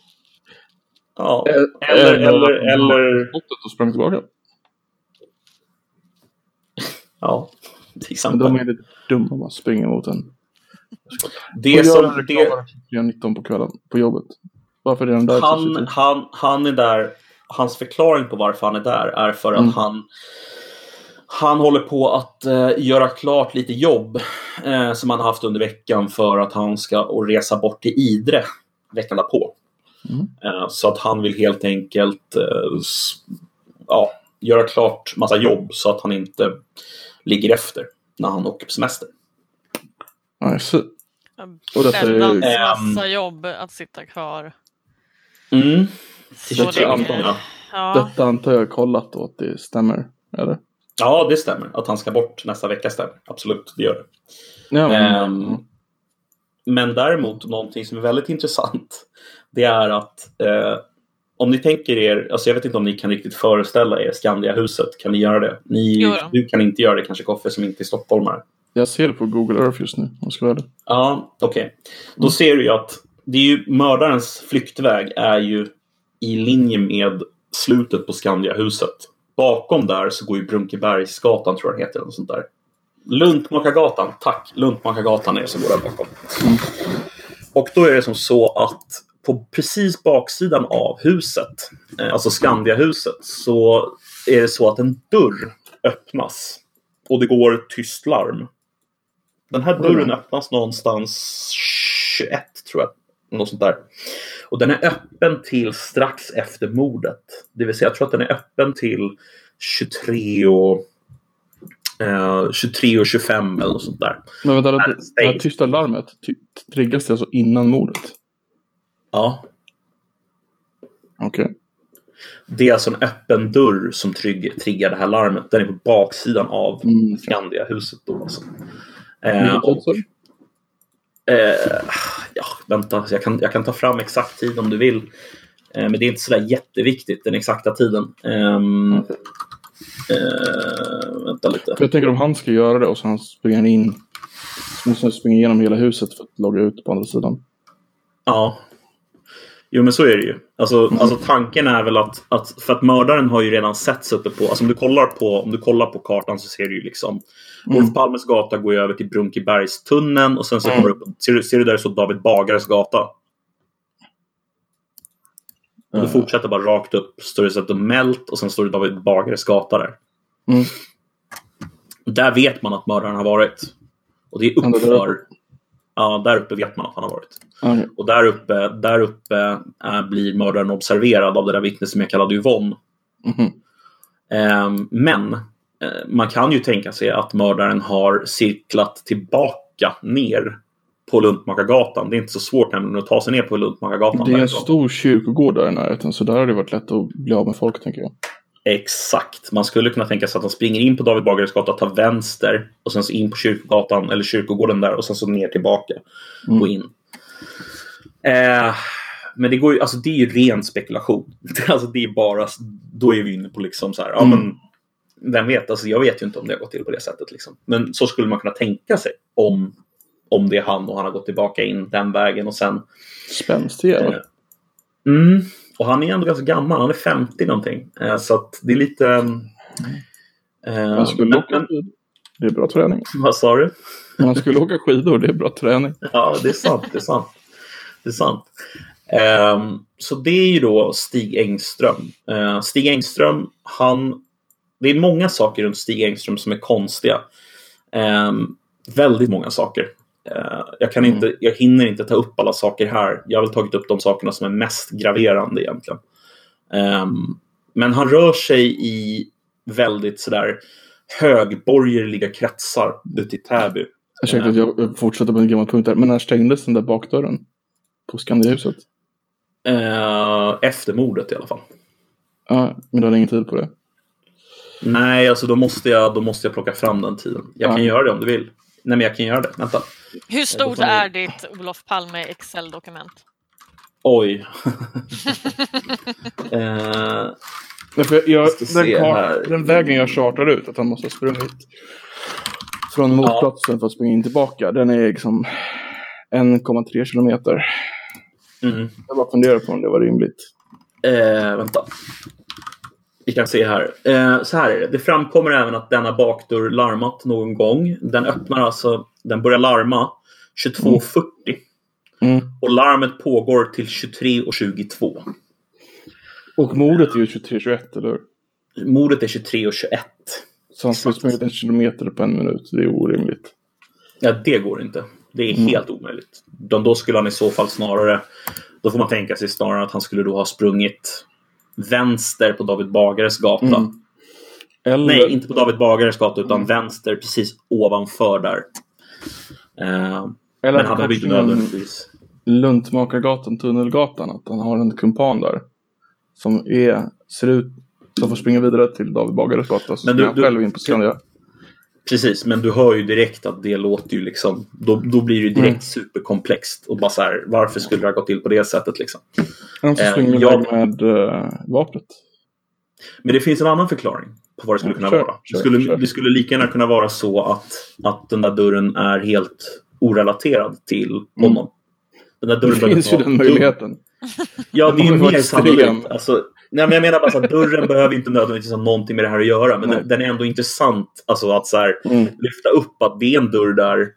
Ja. Eh, Eller, eh, eller, eller... Skottet och sprang tillbaka. Ja, till Men exempel. de är lite dumma man springer mot en. Det gör som... Det, reklamare 19 på kvällen på jobbet? Varför är den där? han, han, han är där... Hans förklaring på varför han är där är för att Mm. han... Han håller på att eh, göra klart lite jobb eh, som han haft under veckan för att han ska och resa bort till Idre veckan därpå. Mm. Eh, så att han vill helt enkelt eh, ja, göra klart massa jobb så att han inte ligger efter när han åker på semester. Så. Och detta är- Ehm. massa jobb att sitta kvar. Mm. Så 23 länge. ja. Ja. Detta antar jag kollat då att det stämmer. Eller? ja, det stämmer. Att han ska bort nästa vecka stämmer. Absolut, det gör det. Ja, men, Ehm, Men däremot, någonting som är väldigt intressant, det är att eh, om ni tänker er, alltså jag vet inte om ni kan riktigt föreställa er Skandiahuset, kan ni göra det? Ni, du kan inte göra det kanske Koffe som inte är stockholmare. jag ser det på Google Earth just nu. Om jag ska vara ärlig. Ja, okej. Då ser du ju att det är ju, mördarens flyktväg är ju i linje med slutet på Skandiahuset. Bakom där så går ju Brunkebergsgatan, tror jag den heter. Eller sånt där. Luntmakargatan, tack. Luntmakargatan är det som går där bakom. Och då är det som så att på precis baksidan av huset, eh, alltså Skandiahuset, så är det så att en dörr öppnas. Och det går ett tyst larm. Den här dörren öppnas någonstans 21, tror jag. Något sånt där. Och den är öppen till strax efter mordet. Det vill säga, jag tror att den är öppen till 23 och, eh, 23 och 25 eller något sånt där. Men vänta, det, det här tysta larmet triggas det alltså innan mordet? Ja, Okej. det är alltså en öppen dörr som trygg, triggar det här larmet. Den är på baksidan av Mm. Skandiahuset då alltså. Eh, och, eh, ja, vänta, jag kan, jag kan ta fram exakt tid om du vill. Eh, men det är inte sådär jätteviktigt, den exakta tiden. Eh, vänta lite. Jag tänker om han ska göra det och han springer han in. Så måste han springa igenom hela huset för att logga ut på andra sidan. Ja. Jo men så är det ju. Alltså, alltså tanken är väl att, att, för att mördaren har ju redan setts uppe på, alltså om du kollar på, om du kollar på kartan så ser du ju liksom Olof Palmes gata går ju över till Brunkebergstunneln och sen så kommer du upp, ser du, ser du där står David Bagares gata? Och du fortsätter bara rakt upp, står det så att det Mält och sen står det David Bagares gata där. Mm. Där vet man att mördaren har varit. Och det är uppför. Ja, där uppe vet man att han har varit. Okej. Och där uppe, där uppe äh, blir mördaren observerad av det där vittnet som jag kallade Yvonne. Mhm. Ehm, men eh, man kan ju tänka sig att mördaren har cirklat tillbaka ner på Luntmakargatan. Det är inte så svårt nämligen att ta sig ner på Luntmakargatan. Det är en därifrån. stor kyrkogård där i närheten så där har det varit lätt att bli av med folk tänker jag. Exakt. Man skulle kunna tänka sig att han springer in på David Bagares gata, tar vänster och sen så in på kyrkogatan eller kyrkogården där och sen så ner tillbaka Mm. och in. Eh, men det går ju, alltså det är ju ren spekulation. alltså det är bara, då är vi inne på liksom så här, ja Mm. men vem vet, alltså jag vet ju inte om det har gått till på det sättet liksom. Men så skulle man kunna tänka sig om, om det är han och han har gått tillbaka in den vägen och sen Spänstig jävel. Mm. Och han är ändå ganska gammal, han är 50 någonting. Eh, så att det är lite... Eh, Han skulle men- åka skidor. Det är bra träning. Vad sa du? Han skulle åka skidor, det är bra träning. Ja, det är sant. Det är sant. Det är sant. Ehm, så det är ju då Stig Engström. Eh, Stig Engström, han... Det är många saker runt Stig Engström som är konstiga. Ehm, väldigt många saker. Eh, jag, kan Mm. inte, jag hinner inte ta upp alla saker här. Jag har väl tagit upp de sakerna som är mest graverande egentligen. Ehm, men han rör sig i väldigt sådär högborgerliga kretsar ute i Täby. Ursäkta att jag fortsätter på en gammal punkt där. Men när stängdes den där bakdörren? På Skandiahuset? Eh, efter mordet i alla fall. Ja, men du hade ingen tid på det. Nej, alltså då måste jag, då måste jag plocka fram den tiden. Jag Ja. kan göra det om du vill. Nej, men jag kan göra det. Vänta. Hur stort är ditt Olof Palme Excel-dokument? Oj. eh, jag, ska den, se kar- här. den vägen jag chartar ut, att han måste ha sprungit från motplatsen för att springa in tillbaka, den är liksom 1,3 kilometer. mm, Jag bara funderar på om det var rimligt. eh, vänta. Vi kan se här. Eh, så här är det. Det framkommer även att denna bakdörr larmat någon gång. Den öppnar alltså, den börjar larma 22.40 Mm. och larmet pågår till 23.22. Och mordet är ju 23-21, eller hur? Mordet är 23.21. Så han skulle sprungit en kilometer på en minut. Det är orimligt. Ja, det går inte. Det är Mm. helt omöjligt. Då skulle han i så fall snarare... Då får man tänka sig snarare att han skulle då ha sprungit vänster på David Bagares gata. Mm. Eller, Nej, inte på David Bagares gata utan Mm. vänster precis ovanför där. Eh, eller men han behöver inte nödvändigtvis... Luntmakargatan, Tunnelgatan, att han har en kumpan där. Som är, ser ut, som får springa vidare till David Bagares gata. Så Men du- han själv in på Skandia. Precis, men du hör ju direkt att det låter ju liksom... Då, då blir det ju direkt Mm. superkomplext. Och bara så här, varför skulle det ha gått till på det sättet liksom? De som Eh, springer jag- iväg med äh, vapnet. Men det finns en annan förklaring på vad det skulle kunna kör, vara. det, skulle, kör. det skulle lika gärna kunna vara så att, att den där dörren är helt orelaterad till honom. Den där dörren Mm. Det finns ju den möjligheten. Ja, det är ju mer sannolikt. Alltså, nej, men jag menar bara att dörren behöver inte nödvändigtvis ha någonting med det här att göra. Men den, den är ändå intressant alltså, att så här, Mm. lyfta upp att det är en dörr där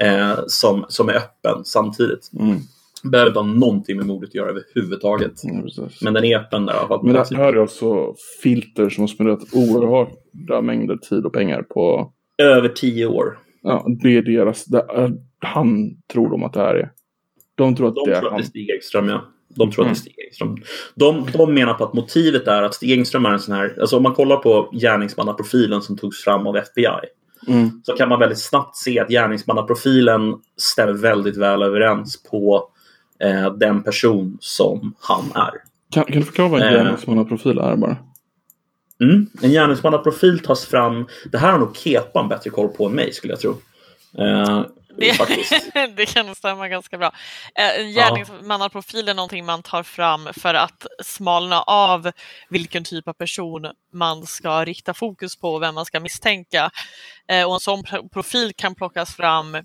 eh, som, som är öppen samtidigt. Mm. Behöver inte ha någonting med mordet att göra överhuvudtaget. Precis. Men den är öppen där. i alla fall. Men det här är alltså filter som har spenderat oerhörda mängder tid och pengar på... Över tio år. Ja, det är deras... Det är, han tror de att det här är. De tror att De det är tror att han. det är Stig Ekström, ja. De tror Mm. att det är Stig Ekström. De, de menar på att motivet är att Stig Engström är en sån här... Alltså om man kollar på gärningsmannaprofilen som togs fram av FBI Mm. så kan man väldigt snabbt se att gärningsmannaprofilen stämmer väldigt väl överens på eh, den person som han är. Kan, kan du förklara vad en Eh. gärningsmannaprofil är bara? Mm. En gärningsmannaprofil tas fram... Det här har nog Kepan bättre koll på än mig, skulle jag tro. Eh, Det, faktiskt. det kan nog stämma ganska bra. Eh, En gärningsmannaprofil är någonting man tar fram för att smalna av vilken typ av person man ska rikta fokus på och vem man ska misstänka. Eh, Och en sån pro- profil kan plockas fram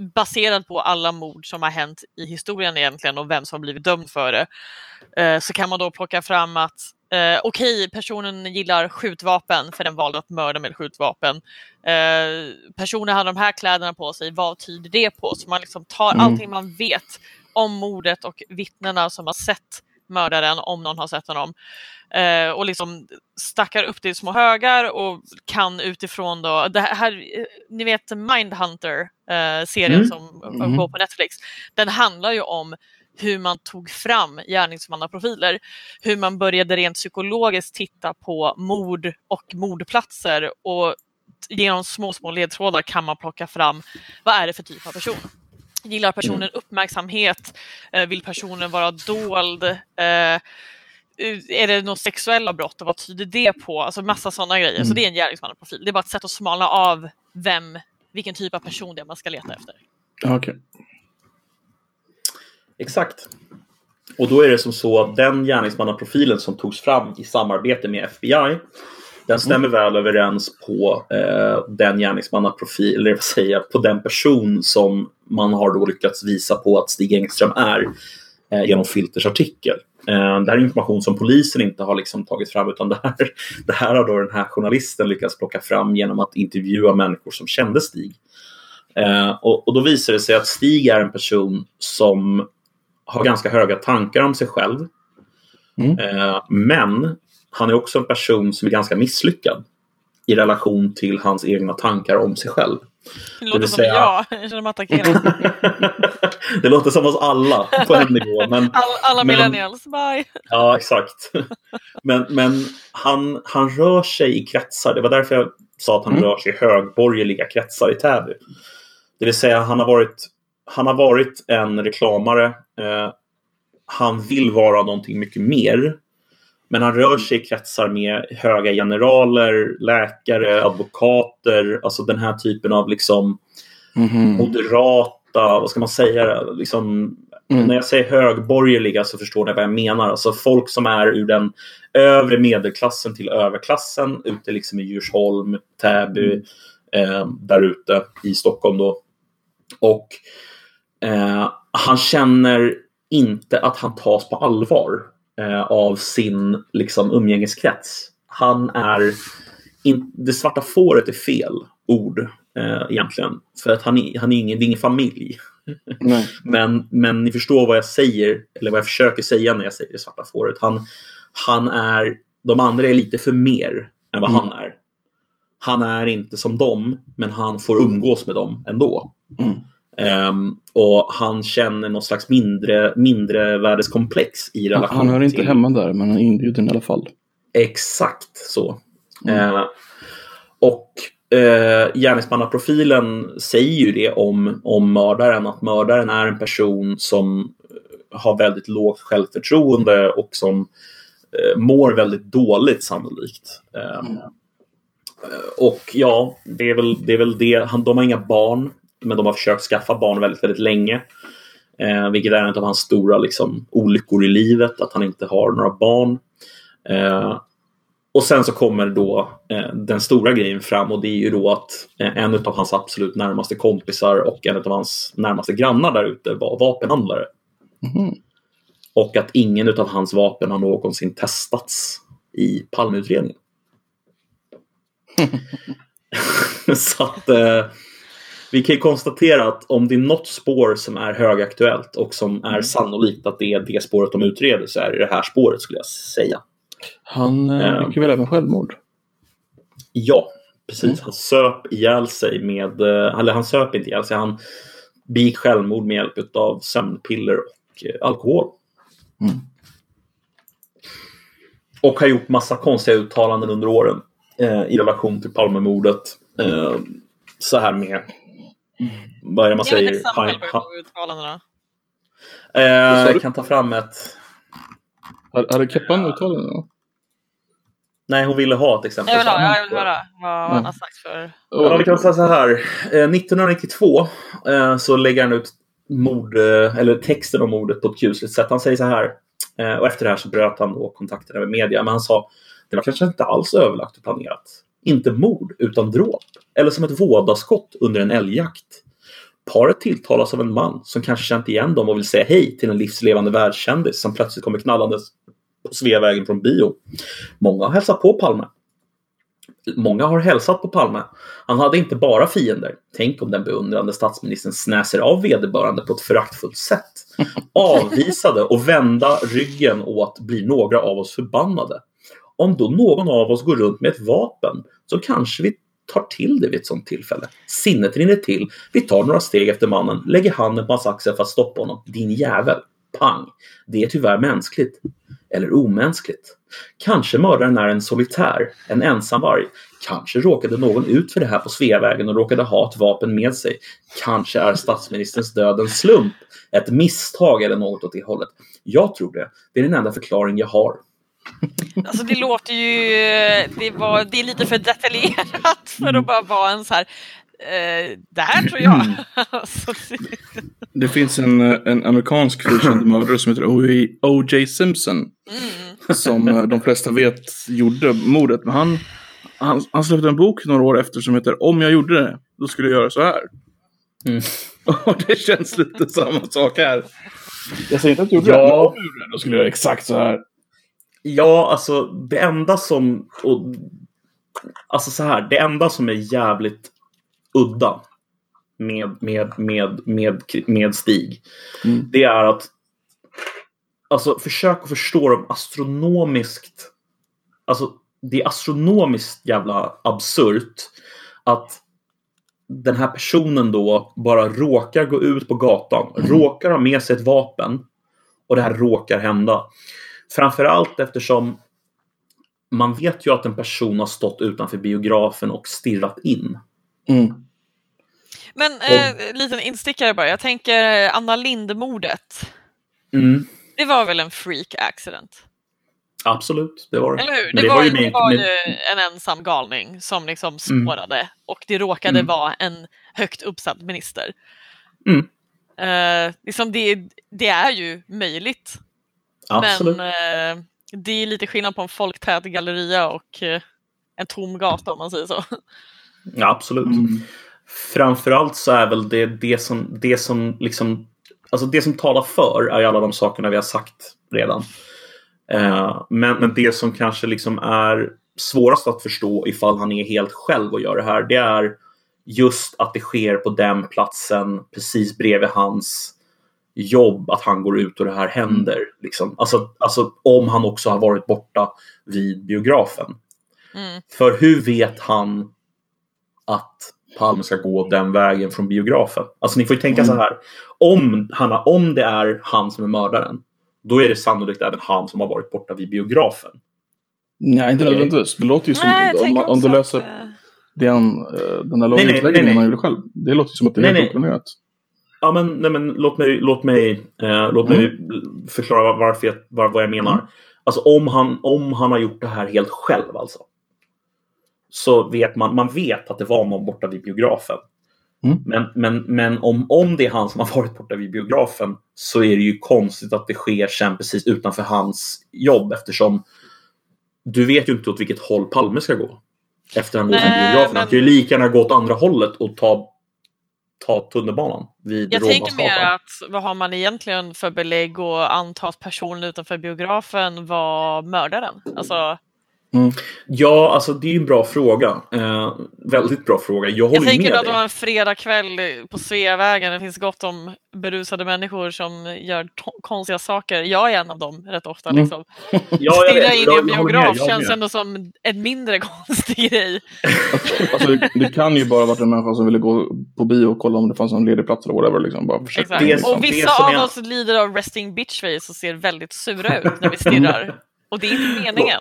baserad på alla mord som har hänt i historien egentligen och vem som blivit dömd för det. Eh, Så kan man då plocka fram att eh, okej, personen gillar skjutvapen för den valde att mörda med skjutvapen. Eh, personen hade de här kläderna på sig, vad tyder det på? Så man liksom tar Mm. allting man vet om mordet och vittnena som har sett mördaren om någon har sett honom. Eh, och liksom stackar upp det i små högar och kan utifrån då, det här, eh, ni vet Mindhunter, eh, serien Mm. som Mm. går på Netflix, den handlar ju om hur man tog fram gärningsmannaprofiler, hur man började rent psykologiskt titta på mord och mordplatser och genom små, små ledtrådar kan man plocka fram vad är det för typ av person. Gillar personen uppmärksamhet? Eh, Vill personen vara dold? Eh, Är det något sexuella brott och vad tyder det på? Alltså massa sådana grejer. Så Mm. det är en gärningsmannaprofil. Det är bara ett sätt att smalna av vem, vilken typ av person det är man ska leta efter. Okej. Exakt. Och då är det som så att den gärningsmannaprofilen som togs fram i samarbete med FBI den stämmer väl överens på eh, den gärningsmannaprofil, eller vad säger jag, på den person som man har då lyckats visa på att Stig Engström är eh, genom Filters artikel. Eh, det här är information som polisen inte har liksom tagit fram utan det här, det här har då den här journalisten lyckats plocka fram genom att intervjua människor som kände Stig. Eh, och, och då visar det sig att Stig är en person som har ganska höga tankar om sig själv. Mm. Eh, men han är också en person som är ganska misslyckad i relation till hans egna tankar om sig själv. Det låter vill som säga- jag, jag känner mig attackerad. det låter som oss alla på en nivå. Men, Alla, alla Men- millennials, bye! ja, exakt. Men, men han, han rör sig i kretsar. Det var därför jag sa att han Mm. rör sig i högborgerliga kretsar i Täby. Det vill säga, han har varit, han har varit en reklamare. Eh, han vill vara någonting mycket mer. Men han rör sig i kretsar med höga generaler, läkare, advokater, alltså den här typen av liksom Mhm. moderata, vad ska man säga, liksom, Mm. när jag säger högborgerliga så förstår ni vad jag menar. Alltså folk som är ur den övre medelklassen till överklassen ute liksom i Djursholm, Täby, eh, där ute i Stockholm då. Och eh, han känner inte att han tas på allvar eh, av sin liksom, umgängeskrets. Han är... In, det svarta fåret är fel ord eh, egentligen. För att han är, han är ingen, det är ingen familj. Men, men ni förstår vad jag säger, eller vad jag försöker säga när jag säger det svarta fåret. Han, han är, de andra är lite för mer än vad Mm. han är. Han är inte som dem, men han får umgås med dem ändå. Mm. Ehm, och han känner något slags mindre, mindre värdeskomplex i relation han hör inte till... hemma där, men han är inbjuden i alla fall. Exakt så. Mm. Eh, och eh, gärningsmannaprofilen säger ju det om, om mördaren, att mördaren är en person som eh, har väldigt lågt självförtroende och som eh, mår väldigt dåligt sannolikt. Eh, Mm. och ja, det är väl det. Är väl det. Han, de har inga barn, men de har försökt skaffa barn väldigt, väldigt länge. Eh, vilket är en av hans stora liksom, olyckor i livet, att han inte har några barn. Eh, och sen så kommer då eh, den stora grejen fram och det är ju då att eh, en av hans absolut närmaste kompisar och en av hans närmaste grannar där ute var vapenhandlare. Mhm. Och att ingen av hans vapen har någonsin testats i Palmeutredningen. så att eh, vi kan ju konstatera att om det är något spår som är högaktuellt och som är sannolikt att det är det spåret de utreder så är det det här spåret skulle jag säga. Han eh, gick ju väl även självmord. Ja, precis. Mm. Han söp ihjäl sig med, eh, eller han söp inte ihjäl sig, han begick självmord med hjälp av sömnpiller och eh, alkohol. Mm. Och har gjort massa konstiga uttalanden under åren eh, i relation till Palmemordet. Eh, så här med, vad är det man Ge säger? exempel på uttalandena. Eh, jag kan ta fram ett... Hade Keppan uttalat det? då? Nej, hon ville ha ett exempel. Jag vill, ha, jag vill höra vad Mm. han har sagt för... Ja, vi kan säga så här. Eh, 1992 eh, så lägger han ut mord, eh, eller texten om mordet på ett kusligt sätt. Han säger så här. Eh, och efter det här så bröt han då kontakterna med media. Men han sa det var kanske inte alls överlagt och planerat. Inte mord, utan dråp. Eller som ett vådaskott under en älgjakt. Paret tilltalas av en man som kanske känt igen dem och vill säga hej till en livslevande världskändis som plötsligt kommer knallandes på Sveavägen från bio. Många har hälsat på Palme. Många har hälsat på Palme. Han hade inte bara fiender. Tänk om den beundrande statsministern snäser av vederbörande på ett föraktfullt sätt. Avvisade och vända ryggen åt blir några av oss förbannade. Om då någon av oss går runt med ett vapen så kanske vi tar till det vid ett sånt tillfälle. Sinnet rinner till. Vi tar några steg efter mannen, lägger handen på hans axel för att stoppa honom. Din jävel. Pang. Det är tyvärr mänskligt. Eller omänskligt. Kanske mördaren är en solitär, en ensamvarg. Kanske råkade någon ut för det här på Sveavägen och råkade ha ett vapen med sig. Kanske är statsministerns död en slump, ett misstag eller något åt det hållet. Jag tror det. Det är den enda förklaring jag har. Alltså det låter ju, det, var, det är lite för detaljerat för att bara vara en så här, eh, det här tror jag. Alltså, det- Det finns en, en amerikansk frikänd mördare som heter O.J. Simpson. mm. Som eh, de flesta vet gjorde mordet. Men han, han, han släppte en bok några år efter som heter Om jag gjorde det, då skulle jag göra så här. Mm. Och det känns lite samma sak här. Jag säger inte att jag gjorde Ja. det, men om jag gjorde det, då skulle jag göra exakt så här. Ja, alltså det enda som... Och, alltså så här, det enda som är jävligt udda med, med, med, med, med Stig, Mm. det är att Alltså försök att förstå dem astronomiskt. Alltså det är astronomiskt jävla absurt att den här personen då bara råkar gå ut på gatan, råkar ha med sig ett vapen och det här råkar hända. Framförallt eftersom man vet ju att en person har stått utanför biografen och stirrat in. Mm. Men eh, liten instickare bara, jag tänker eh, Anna Lindh-mordet. Mm. Det var väl en freak accident? Absolut, det var det. Eller hur? Men Det, var, ju, med- det var med- ju en ensam galning som liksom spårade och det råkade Mm. vara en högt uppsatt minister. Mm. Eh, liksom det, det är ju möjligt, Absolut. men eh, det är lite skillnad på en folktät galleria och eh, en tom gata om man säger så. Ja, absolut. Mm. Framförallt så är väl det det som, det som liksom Alltså det som talar för är alla de sakerna vi har sagt redan. Eh, men, men det som kanske liksom är svårast att förstå ifall han är helt själv och gör det här, det är just att det sker på den platsen precis bredvid hans jobb, att han går ut och det här händer. Liksom. Alltså, alltså om han också har varit borta vid biografen. Mm. För hur vet han att Palme ska gå den vägen från biografen? Alltså ni får ju tänka Mm. så här. Om, han, har- om det är han som är mördaren, då är det sannolikt även han som har varit borta vid biografen. Nej, inte nödvändigtvis. Det låter ju som, Nej, om, om du att, läser eh, den, eh, den där långa utläggningen han gjorde själv. Det låter ju som att det är Nej, helt nej. oplanerat. Ja, men, nej, men låt mig, låt mig, eh, låt mig förklara varför jag, var, vad jag menar. Mm. Alltså om han, om han har gjort det här helt själv alltså. Så vet man, man vet att det var någon borta vid biografen. Mm. Men, men, men om, om det är han som har varit borta vid biografen så är det ju konstigt att det sker sen precis utanför hans jobb eftersom du vet ju inte åt vilket håll Palme ska gå. Efter han från Nej, biografen. Han kan ju lika gärna gå åt andra hållet och ta, ta tunnelbanan vid Jag tänker mer att vad har man egentligen för belägg och anta att personen utanför biografen var mördaren? Alltså, Ja, alltså det är ju en bra fråga. Eh, väldigt bra fråga. Jag håller jag tänker med att det var en fredagkväll på Sveavägen. Det finns gott om berusade människor som gör konstiga saker. Jag är en av dem rätt ofta. Mm. Liksom. Ja, Stirra in i en med, biograf känns ändå som en mindre konstig grej. Alltså, det, det kan ju bara varit en människa som ville gå på bio och kolla om det fanns en ledig plats eller whatever. Liksom. Bara Exakt. Det- liksom. Och vissa av jag- oss lider av resting bitch face och ser väldigt sura ut när vi stirrar. Och det är inte meningen.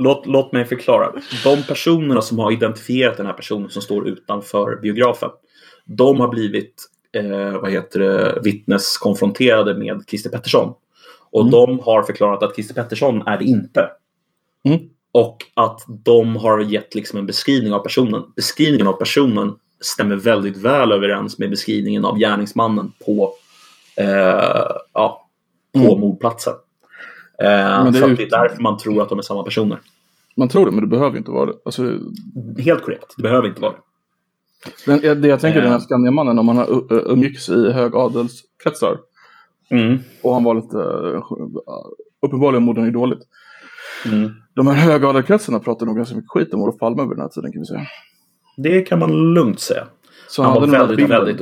Låt, låt mig förklara. De personerna som har identifierat den här personen som står utanför biografen. De har blivit eh, vad heter det, vittneskonfronterade med Christer Pettersson. Och Mm. de har förklarat att Christer Pettersson är det inte. Mm. Och att de har gett liksom en beskrivning av personen. Beskrivningen av personen stämmer väldigt väl överens med beskrivningen av gärningsmannen på, eh, ja, på Mm. mordplatsen. Eh, Men det är så att det är därför man tror att de är samma personer. Man tror det, men det behöver inte vara det. Alltså, Helt korrekt. Det behöver inte vara det. den, det- jag tänker, Eh. den här Skandiamannen, om han har umgicks i högadelskretsar Mm. och han var lite... uh, Uppenbarligen mådde han ju dåligt. Mm. De här högadelkretsarna pratade nog ganska mycket skit om Olof Palme vid den här tiden kan vi säga. Det kan man lugnt säga. Så Han var den här väldigt, väldigt,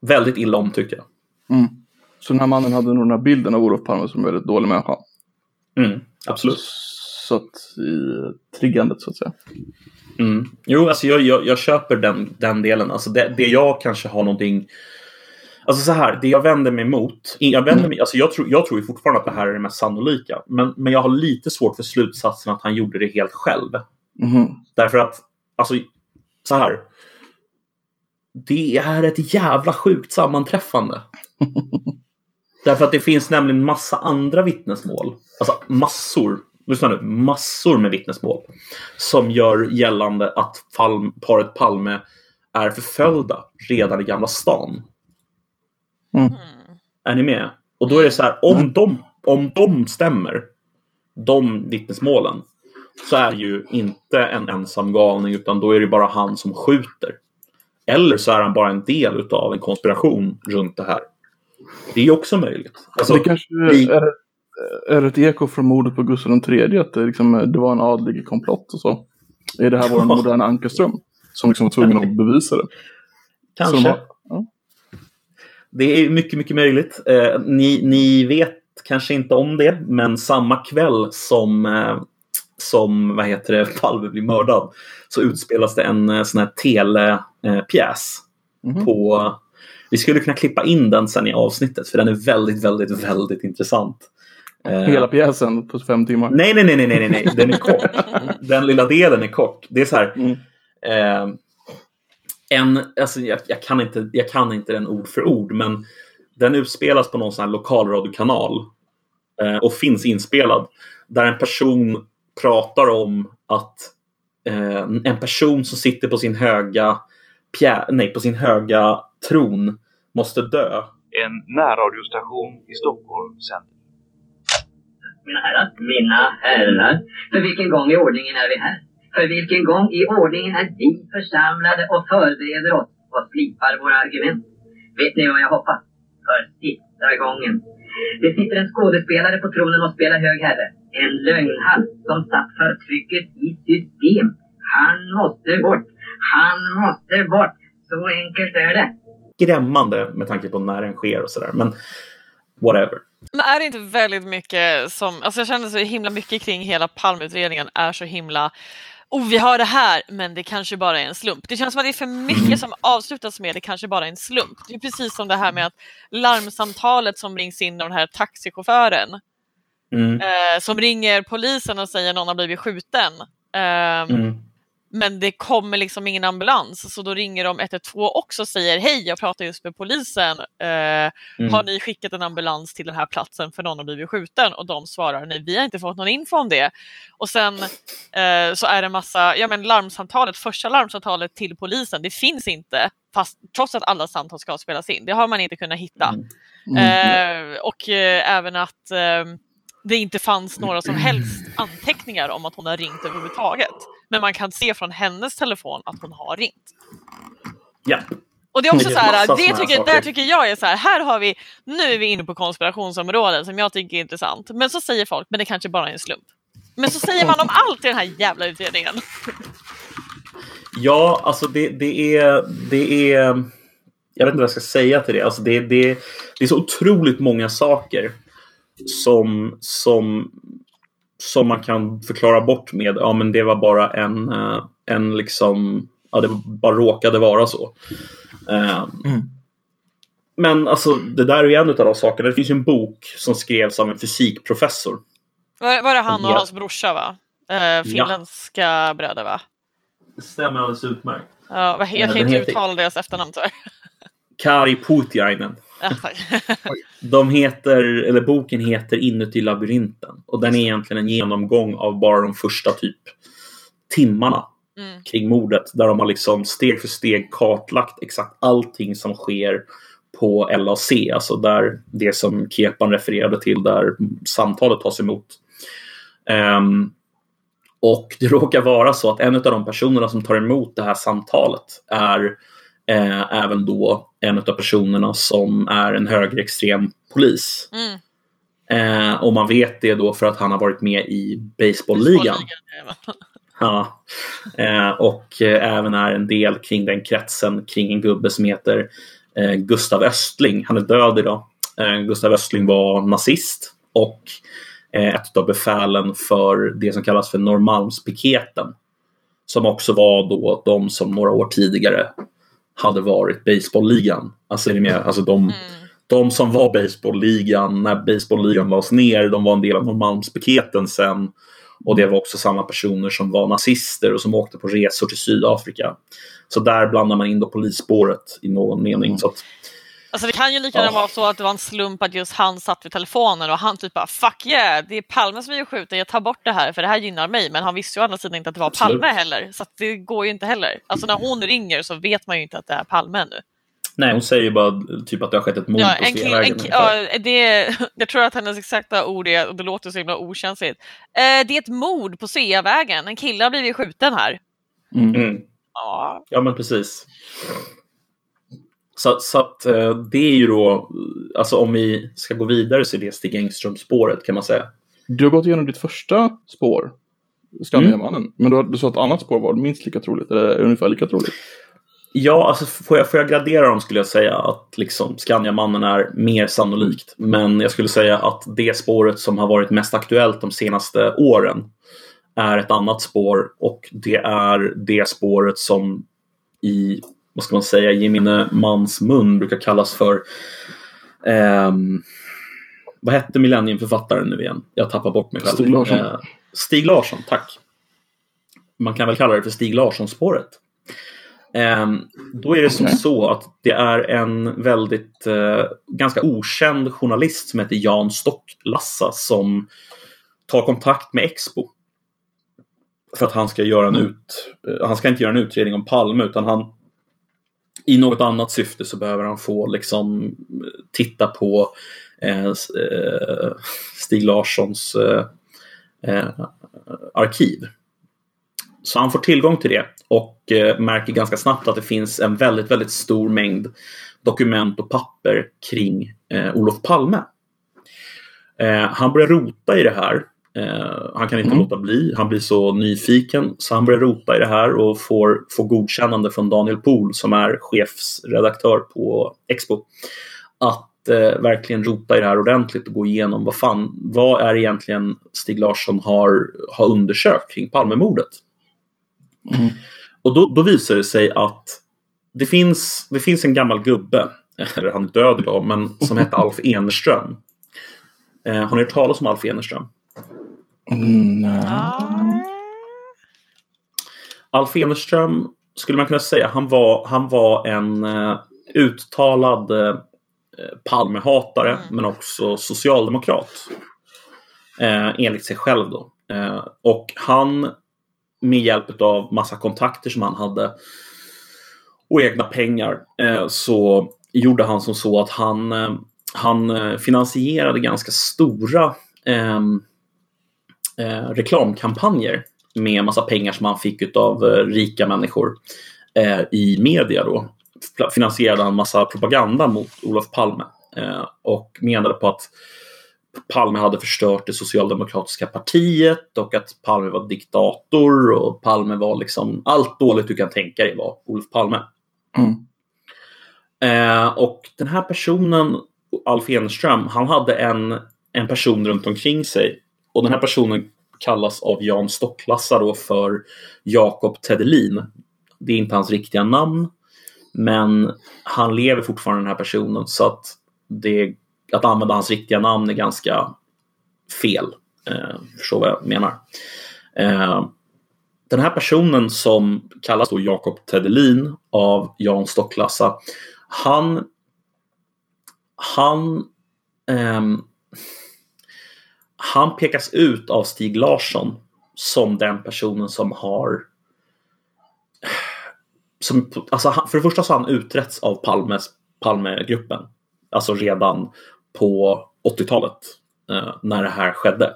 väldigt illa omtyckt. Mm. Så den här mannen hade nog den här bilden av Olof Palme som en väldigt dålig människa. Mm, absolut. Så att i triggandet så att säga. Mm. Jo, alltså jag, jag, jag köper den, den delen. Alltså det, det jag kanske har någonting... Alltså så här, det jag vänder mig emot. Jag, vänder mig, alltså jag, tror, jag tror ju fortfarande att det här är det mest sannolika. Men, men jag har lite svårt för slutsatsen att han gjorde det helt själv. Mhm. Därför att, alltså, så här. Det är ett jävla sjukt sammanträffande. Därför att det finns nämligen massa andra vittnesmål. Alltså massor. Lyssna nu. Massor med vittnesmål. Som gör gällande att Palm, paret Palme är förföljda redan i Gamla stan. Mm. Är ni med? Och då är det så här, om de, om de stämmer, de vittnesmålen, så är ju inte en ensam galning, utan då är det bara han som skjuter. Eller så är han bara en del av en konspiration runt det här. Det är också möjligt. Alltså, det kanske vi- är, är ett eko från mordet på Gustav III att det, liksom, det var en adlig komplott och så. Är det här vår moderna Ankarström? Som liksom var tvungen att bevisa det. Kanske. de har- ja. Det är mycket, mycket möjligt. Eh, ni, ni vet kanske inte om det, men samma kväll som, eh, som vad heter det, Palme blir mördad så utspelas det en eh, sån här telepjäs. Mhm. på... Vi skulle kunna klippa in den sen i avsnittet, för den är väldigt, väldigt, väldigt intressant. Eh, Hela pjäsen på fem timmar. Nej, nej, nej, nej, nej, nej, den är kort. Den lilla delen är kort. Det är så här. Mm. Eh, en, alltså jag, jag, kan inte, jag kan inte den ord för ord, men den utspelas på någon sån här lokalradiokanal eh, och finns inspelad. Där en person pratar om att eh, en person som sitter på sin höga, pjä, nej, på sin höga tron måste dö. En närradiostation i Stockholm sänder. Mina herrar, mina herrar, för vilken gång i ordningen är vi här? För vilken gång i ordningen är vi församlade och förbereder oss och slipar våra argument? Vet ni vad jag hoppas? För sista gången. Det sitter en skådespelare på tronen och spelar hög herre. En lögnhals som satt förtrycket i system. Han måste bort. Han måste bort. Så enkelt är det. Skrämmande med tanke på när den sker och sådär. Men whatever. Men är det inte väldigt mycket som, alltså jag känner så himla mycket kring hela Palmeutredningen är så himla Oh, vi har det här, men det kanske bara är en slump. Det känns som att det är för mycket som avslutas med det kanske bara är en slump. Det är precis som det här med att larmsamtalet som rings in av den här taxichauffören Mm. eh, som ringer polisen och säger någon har blivit skjuten. Ehm, Mm. Men det kommer liksom ingen ambulans så då ringer de 112 också och säger hej jag pratar just med polisen. Eh, Mm. Har ni skickat en ambulans till den här platsen för någon har blivit skjuten? Och de svarar nej vi har inte fått någon info om det. Och sen eh, så är det massa, ja men larmsamtalet, första larmsamtalet till polisen det finns inte fast trots att alla samtal ska spelas in. Det har man inte kunnat hitta. Mm. Eh, och eh, även att eh, det inte fanns några som helst anteckningar om att hon har ringt överhuvudtaget. Men man kan se från hennes telefon att hon har ringt. Ja. Och det är också Det så finns här, det tycker, där tycker jag är så här, här har vi, nu är vi inne på konspirationsområden som jag tycker är intressant. Men så säger folk, men det kanske bara är en slump. Men så säger man om allt i den här jävla utredningen. Ja, alltså det, det, är, det är... Jag vet inte vad jag ska säga till det. Alltså det, det, det är så otroligt många saker som, som, som man kan förklara bort med ja men det var bara en, eh, en liksom... Ja, det bara råkade vara så. Eh, Men alltså, det där är ju en av de sakerna. Det finns ju en bok som skrevs av en fysikprofessor. Var, var det han och Ja. hans brorsa va? Eh, finländska bröder va? Det stämmer alldeles utmärkt. Ja, vad- jag Ja, kan inte uttala deras efternamn tyvärr. Kari Putiainen. De heter, eller boken heter Inuti labyrinten. Och den är egentligen en genomgång av bara de första typ timmarna Mm. kring mordet. Där de har liksom steg för steg kartlagt exakt allting som sker på LAC. Alltså där det som Kepan refererade till där samtalet tas emot. Ehm, och det råkar vara så att en av de personerna som tar emot det här samtalet är eh, även då en av personerna som är en högerextrem polis. Mm. Eh, och man vet det då för att han har varit med i baseballligan. Ja. Eh, och eh, även är en del kring den kretsen kring en gubbe som heter eh, Gustav Östling. Han är död idag. Eh, Gustav Östling var nazist och ett av befälen för det som kallas för Norrmalmspiketen. Som också var då de som några år tidigare hade varit baseballligan. Alltså, är ni med? alltså de, Mm. de som var baseballligan när baseballligan lades ner, de var en del av Norrmalmspiketen sen. Och det var också samma personer som var nazister och som åkte på resor till Sydafrika. Så där blandar man in då polisspåret i någon mening. Så att, Alltså det kan ju lika gärna Ja. vara så att det var en slump att just han satt vid telefonen och han typ bara fuck yeah, det är Palme som är skjuten, jag tar bort det här för det här gynnar mig. Men han visste ju å andra sidan inte att det var Absolut. Palme heller, så det går ju inte heller. Alltså när hon ringer så vet man ju inte att det är Palme ännu. nej, hon säger ju bara typ att det har skett ett mord Ja, på Sveavägen. ja, det, jag tror att hennes exakta ord är, och det låter så himla okänsligt, eh, det är ett mord på Sveavägen, en kille har blivit skjuten här. Mm. Ja, Ja, men precis. Så, så att eh, det är ju då, alltså om vi ska gå vidare så är det Stig Engström-spåret kan man säga. Du har gått igenom ditt första spår, Skandiamannen. Men du, har- du sa att ett annat spår var minst lika troligt, eller ungefär lika troligt. Ja, alltså får jag, får jag gradera dem skulle jag säga att liksom Skandiamannen är mer sannolikt. Men jag skulle säga att det spåret som har varit mest aktuellt de senaste åren är ett annat spår och det är det spåret som i, vad ska man säga, gemene mans mun brukar kallas för ehm, vad hette millenniumförfattaren nu igen? Jag tappar bort mig själv. Stig Larsson. Eh, Stig Larsson, tack. Man kan väl kalla det för Stig Larsson-spåret. Ehm, då är det som Okej. så att det är en väldigt eh, ganska okänd journalist som heter Jan Stocklassa som tar kontakt med Expo. För att han ska göra en ut, eh, han ska inte göra en utredning om Palme utan han i något annat syfte så behöver han få liksom titta på eh, eh, Stig Larssons eh, eh, arkiv. Så han får tillgång till det och eh, märker ganska snabbt att det finns en väldigt, väldigt stor mängd dokument och papper kring eh, Olof Palme. Eh, han börjar rota i det här. Eh, han kan inte Mm. låta bli. Han blir så nyfiken så han börjar rota i det här och får, får godkännande från Daniel Pohl som är chefsredaktör på Expo. Att eh, verkligen rota i det här ordentligt och gå igenom vad fan, vad är egentligen Stig Larsson har, har undersökt kring Palmemordet. Mm. Och då, då visar det sig att det finns, det finns en gammal gubbe, eller han är död idag, men som hette Alf Enerström. Eh, har ni hört talas om Alf Enerström? Mm, nej. Ah. Alf Enerström skulle man kunna säga, han var, han var en eh, uttalad eh, Palmehatare Mm. men också socialdemokrat. Eh, enligt sig själv då. Eh, och han med hjälp av massa kontakter som han hade och egna pengar så gjorde han som så att han, han finansierade ganska stora ehm, eh, reklamkampanjer med massa pengar som han fick av eh, rika människor eh, i media. Då. Finansierade han massa propaganda mot Olof Palme eh, och menade på att Palme hade förstört det socialdemokratiska partiet och att Palme var diktator och Palme var liksom allt dåligt du kan tänka dig var Olof Palme. Mm. Eh, och den här personen, Alf Enström, han hade en, en person runt omkring sig. Och den här personen kallas av Jan Stocklassa då för Jakob Tedelin. Det är inte hans riktiga namn. Men han lever fortfarande den här personen så att det, att använda hans riktiga namn är ganska fel. Eh, förstår vad jag menar. Eh, den här personen som kallas då Jakob Tedelin av Jan Stocklassa, han, han, eh, han pekas ut av Stig Larsson som den personen som har som, alltså, för det första så har han utretts av Palmes, Palmegruppen. Alltså redan på 80-talet eh, när det här skedde.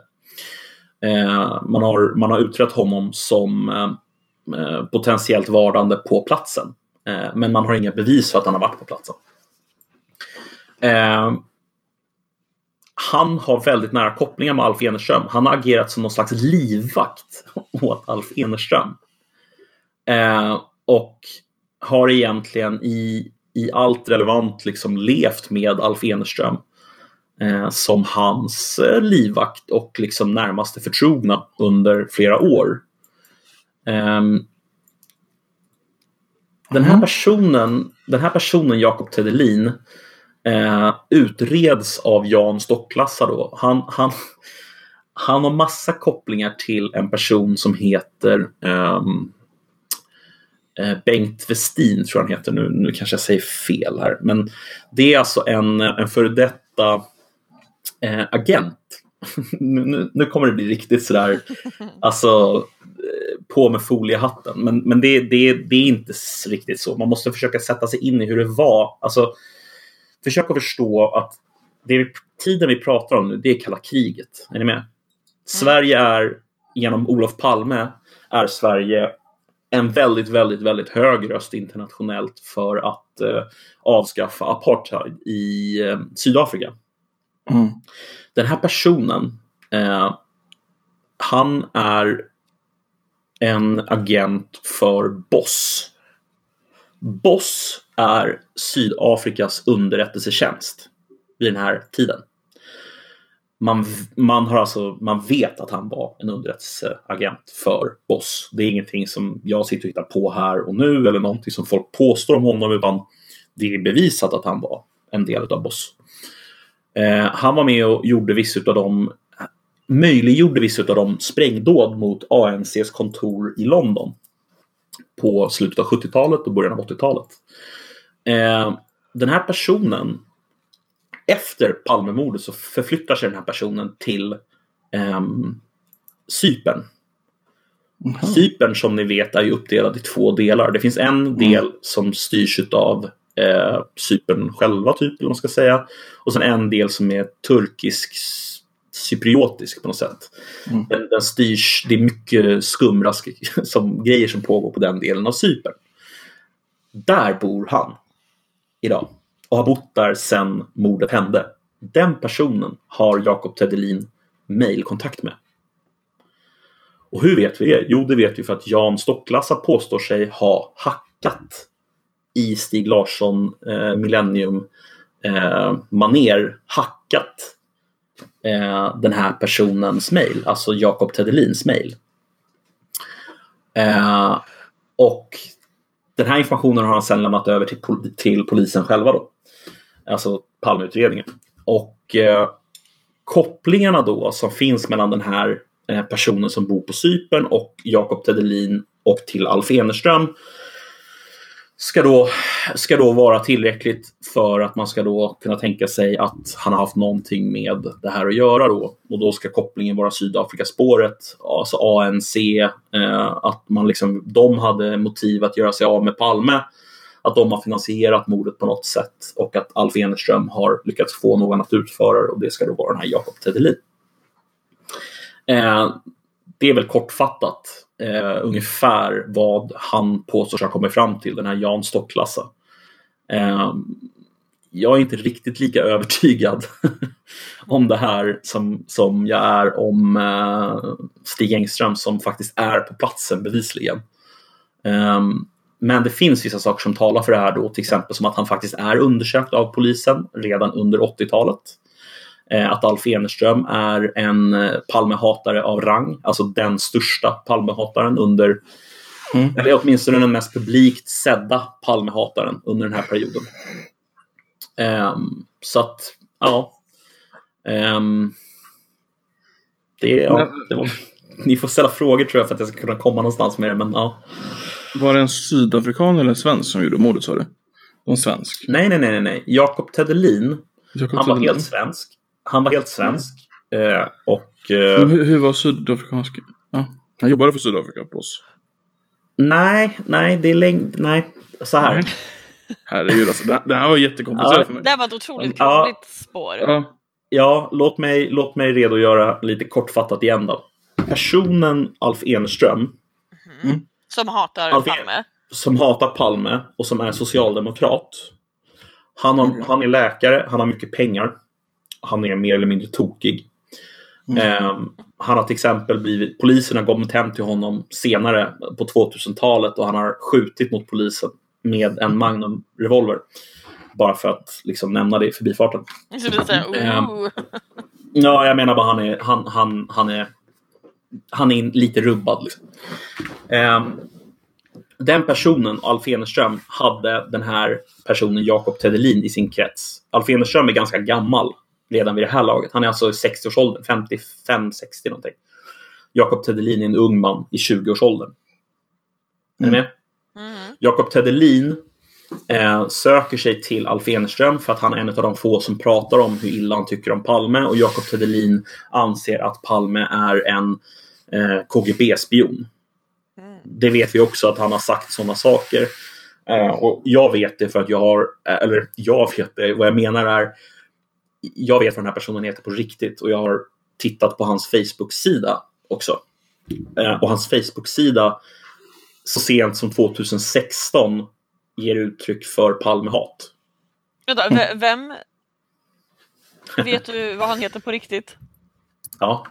Eh, man, har, man har utrett honom som eh, eh, potentiellt vardande på platsen. Eh, men man har inga bevis för att han har varit på platsen. Eh, Eh, han har väldigt nära kopplingar med Alf Enerström. Han har agerat som någon slags livvakt åt Alf Enerström. Eh, och har egentligen i, i allt relevant liksom levt med Alf Enerström eh, som hans eh, livvakt och liksom närmaste förtrogna under flera år. Ehm, den här personen, den här personen Jakob Tedelin, eh, utreds av Jan Stocklassa. Då. Han, han, han har massa kopplingar till en person som heter eh, Bengt Westin, tror jag han heter. Nu, nu kanske jag säger fel här. Men det är alltså en, en före detta eh, agent. nu, nu, nu kommer det bli riktigt sådär, alltså eh, på med foliehatten. Men, men det, det, det är inte riktigt så. Man måste försöka sätta sig in i hur det var. Alltså, försök att förstå att det vi, tiden vi pratar om nu, det är kalla kriget. Är ni med? Sverige är, genom Olof Palme, är Sverige en väldigt, väldigt, väldigt hög röst internationellt för att eh, avskaffa apartheid i eh, Sydafrika. Mm. Den här personen, eh, han är en agent för Boss. Boss är Sydafrikas underrättelsetjänst vid den här tiden. Man, man, har alltså, man vet att han var en underrättelseagent för Boss. Det är ingenting som jag sitter och hittar på här och nu eller någonting som folk påstår om honom utan det är bevisat att han var en del av Boss. Eh, han var med och gjorde vissa av de möjliggjorde vissa av de sprängdåd mot ANCs kontor i London på slutet av 70-talet och början av 80-talet. Eh, den här personen, efter Palmemordet så förflyttar sig den här personen till ehm, Cypern. Cypern som ni vet är ju uppdelad i två delar. Det finns en del som styrs av eh, Cypern själva, typ, eller man ska säga. Och sen en del som är turkisk cypriotisk på något sätt. Mm. Den, den styrs, det är mycket skumrask som grejer som pågår på den delen av Cypern. Där bor han idag och har bott där sedan mordet hände. Den personen har Jakob Tedelin mejlkontakt med. Och hur vet vi det? Jo, det vet vi för att Jan Stocklassa påstår sig ha hackat i Stig Larsson eh, Millennium eh, maner hackat eh, den här personens mejl, alltså Jakob Tedelins mejl. Eh, och den här informationen har han sedan lämnat över till, pol- till polisen själva då. Alltså Palmeutredningen. Och eh, kopplingarna då som finns mellan den här eh, personen som bor på Cypern och Jakob Tedelin och till Alf Enerström ska då, ska då vara tillräckligt för att man ska då kunna tänka sig att han har haft någonting med det här att göra då. Och då ska kopplingen vara Sydafrikaspåret, alltså ANC, eh, att man liksom, de hade motiv att göra sig av med Palme, att de har finansierat mordet på något sätt och att Alf Enerström har lyckats få någon att utföra det och det ska då vara den här Jakob Tedelin. Eh, det är väl kortfattat eh, ungefär vad han påstår sig ha kommit fram till, den här Jan Stocklassa. Eh, jag är inte riktigt lika övertygad om det här som, som jag är om eh, Stig Engström som faktiskt är på platsen bevisligen. Eh, men det finns vissa saker som talar för det här då, till exempel som att han faktiskt är undersökt av polisen redan under 80-talet. Eh, att Alf Enerström är en eh, Palmehatare av rang, alltså den största Palmehataren under, Mm. eller åtminstone den mest publikt sedda Palmehataren under den här perioden. Ehm, så att, ja. Ehm, det, ja det var, ni får ställa frågor tror jag för att jag ska kunna komma någonstans med det, men ja. Var det en sydafrikan eller en svensk som gjorde mordet sa du? En svensk? Nej, nej, nej, nej. Jakob Tedelin, Jakob han var Tedelin. helt svensk. Han var helt svensk. Eh, och eh, hur, hur var sydafrikansk? Ja. Han jobbade för Sydafrika på oss. nej, nej, det är längd, nej, så här. Nej. Herregud alltså, det, det här var jättekomplicerat Ja. för mig. Det här var ett otroligt Ja. krångligt spår. Ja. Ja, låt mig, låt mig redogöra lite kortfattat igen då. Personen Alf Enerström, Som hatar Alf- Palme. som hatar Palme och som är socialdemokrat. Han, har, han är läkare, han har mycket pengar. Han är mer eller mindre tokig. Eh, han har till exempel blivit, polisen har kommit hem till honom senare på 2000-talet och han har skjutit mot polisen med en Magnum revolver. Bara för att liksom nämna det i förbifarten. Så det så här, oh. Ja, jag menar bara han är, han, han, han är, han är lite rubbad. Liksom. Ehm, den personen, Alf Enerström, hade den här personen Jakob Tedelin i sin krets. Alf Enerström är ganska gammal redan vid det här laget. Han är alltså i 60-årsåldern, 55-60 någonting. Jakob Tedelin är en ung man i 20-årsåldern. Är ni med? Mm. Jakob Tedelin eh, söker sig till Alf Enerström för att han är en av de få som pratar om hur illa han tycker om Palme och Jakob Tedelin anser att Palme är en eh, KGB-spion. Mm. Det vet vi också att han har sagt sådana saker. Eh, och jag vet det för att jag har, eh, eller jag vet det, vad jag menar är jag vet vad den här personen heter på riktigt och jag har tittat på hans Facebook-sida också. Eh, och hans Facebook-sida så sent som 2016 ger uttryck för Palmehat. Vänta, ve- vem... Vet du vad han heter på riktigt? Ja,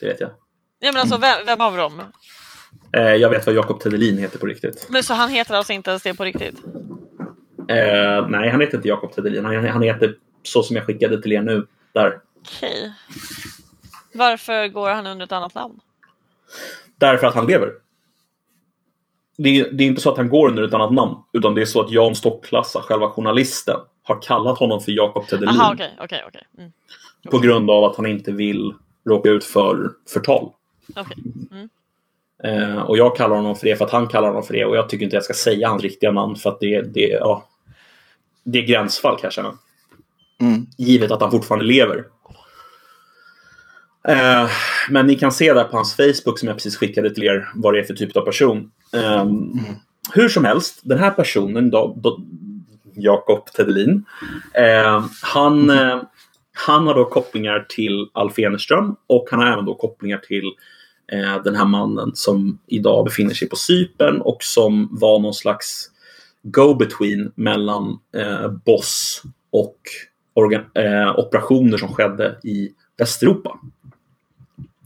det vet jag. Ja, men alltså, vem, vem av dem? Eh, jag vet vad Jakob Tedelin heter på riktigt. Men så han heter alltså inte ens det på riktigt? Eh, nej, han heter inte Jakob Tedelin. Han, han heter så som jag skickade till er nu. Där. Okej. Varför går han under ett annat namn? Därför att han lever. Det är, det är inte så att han går under ett annat namn, utan det är så att Jan Stocklassa, själva journalisten, har kallat honom för Jakob Tedelin Jaha, okej, okej, okej. Mm, på grund av att han inte vill råka ut för förtal. Mm. Eh, och jag kallar honom för det för att han kallar honom för det och jag tycker inte jag ska säga hans riktiga namn för att det, det, ja, det är gränsfall kan jag känna. Mm. Givet att han fortfarande lever. Eh, men ni kan se där på hans Facebook som jag precis skickade till er vad det är för typ av person. Eh, Hur som helst, den här personen, då, då, Jakob Tedelin, eh, han, eh, han har då kopplingar till Alf Enerström och han har även då kopplingar till eh, den här mannen som idag befinner sig på Cypern och som var någon slags go-between mellan eh, Boss och organ- eh, operationer som skedde i Västeuropa.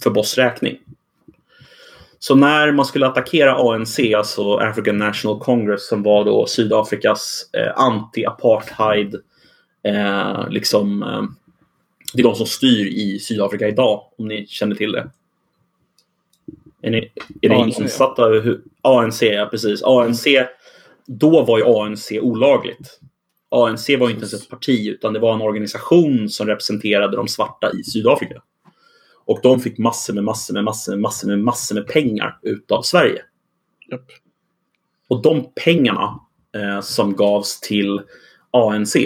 För Boss räkning. Så när man skulle attackera ANC, alltså African National Congress, som var då Sydafrikas eh, anti-apartheid, eh, liksom, eh, det är de som styr i Sydafrika idag, om ni känner till det. Är ni, är ni insatta hur... ANC, ja precis. ANC, då var ju ANC olagligt. ANC var inte ens ett parti utan det var en organisation som representerade de svarta i Sydafrika. Och de fick massor med massor med massor med massor med massor med pengar utav Sverige. Japp. Och de pengarna eh, som gavs till ANC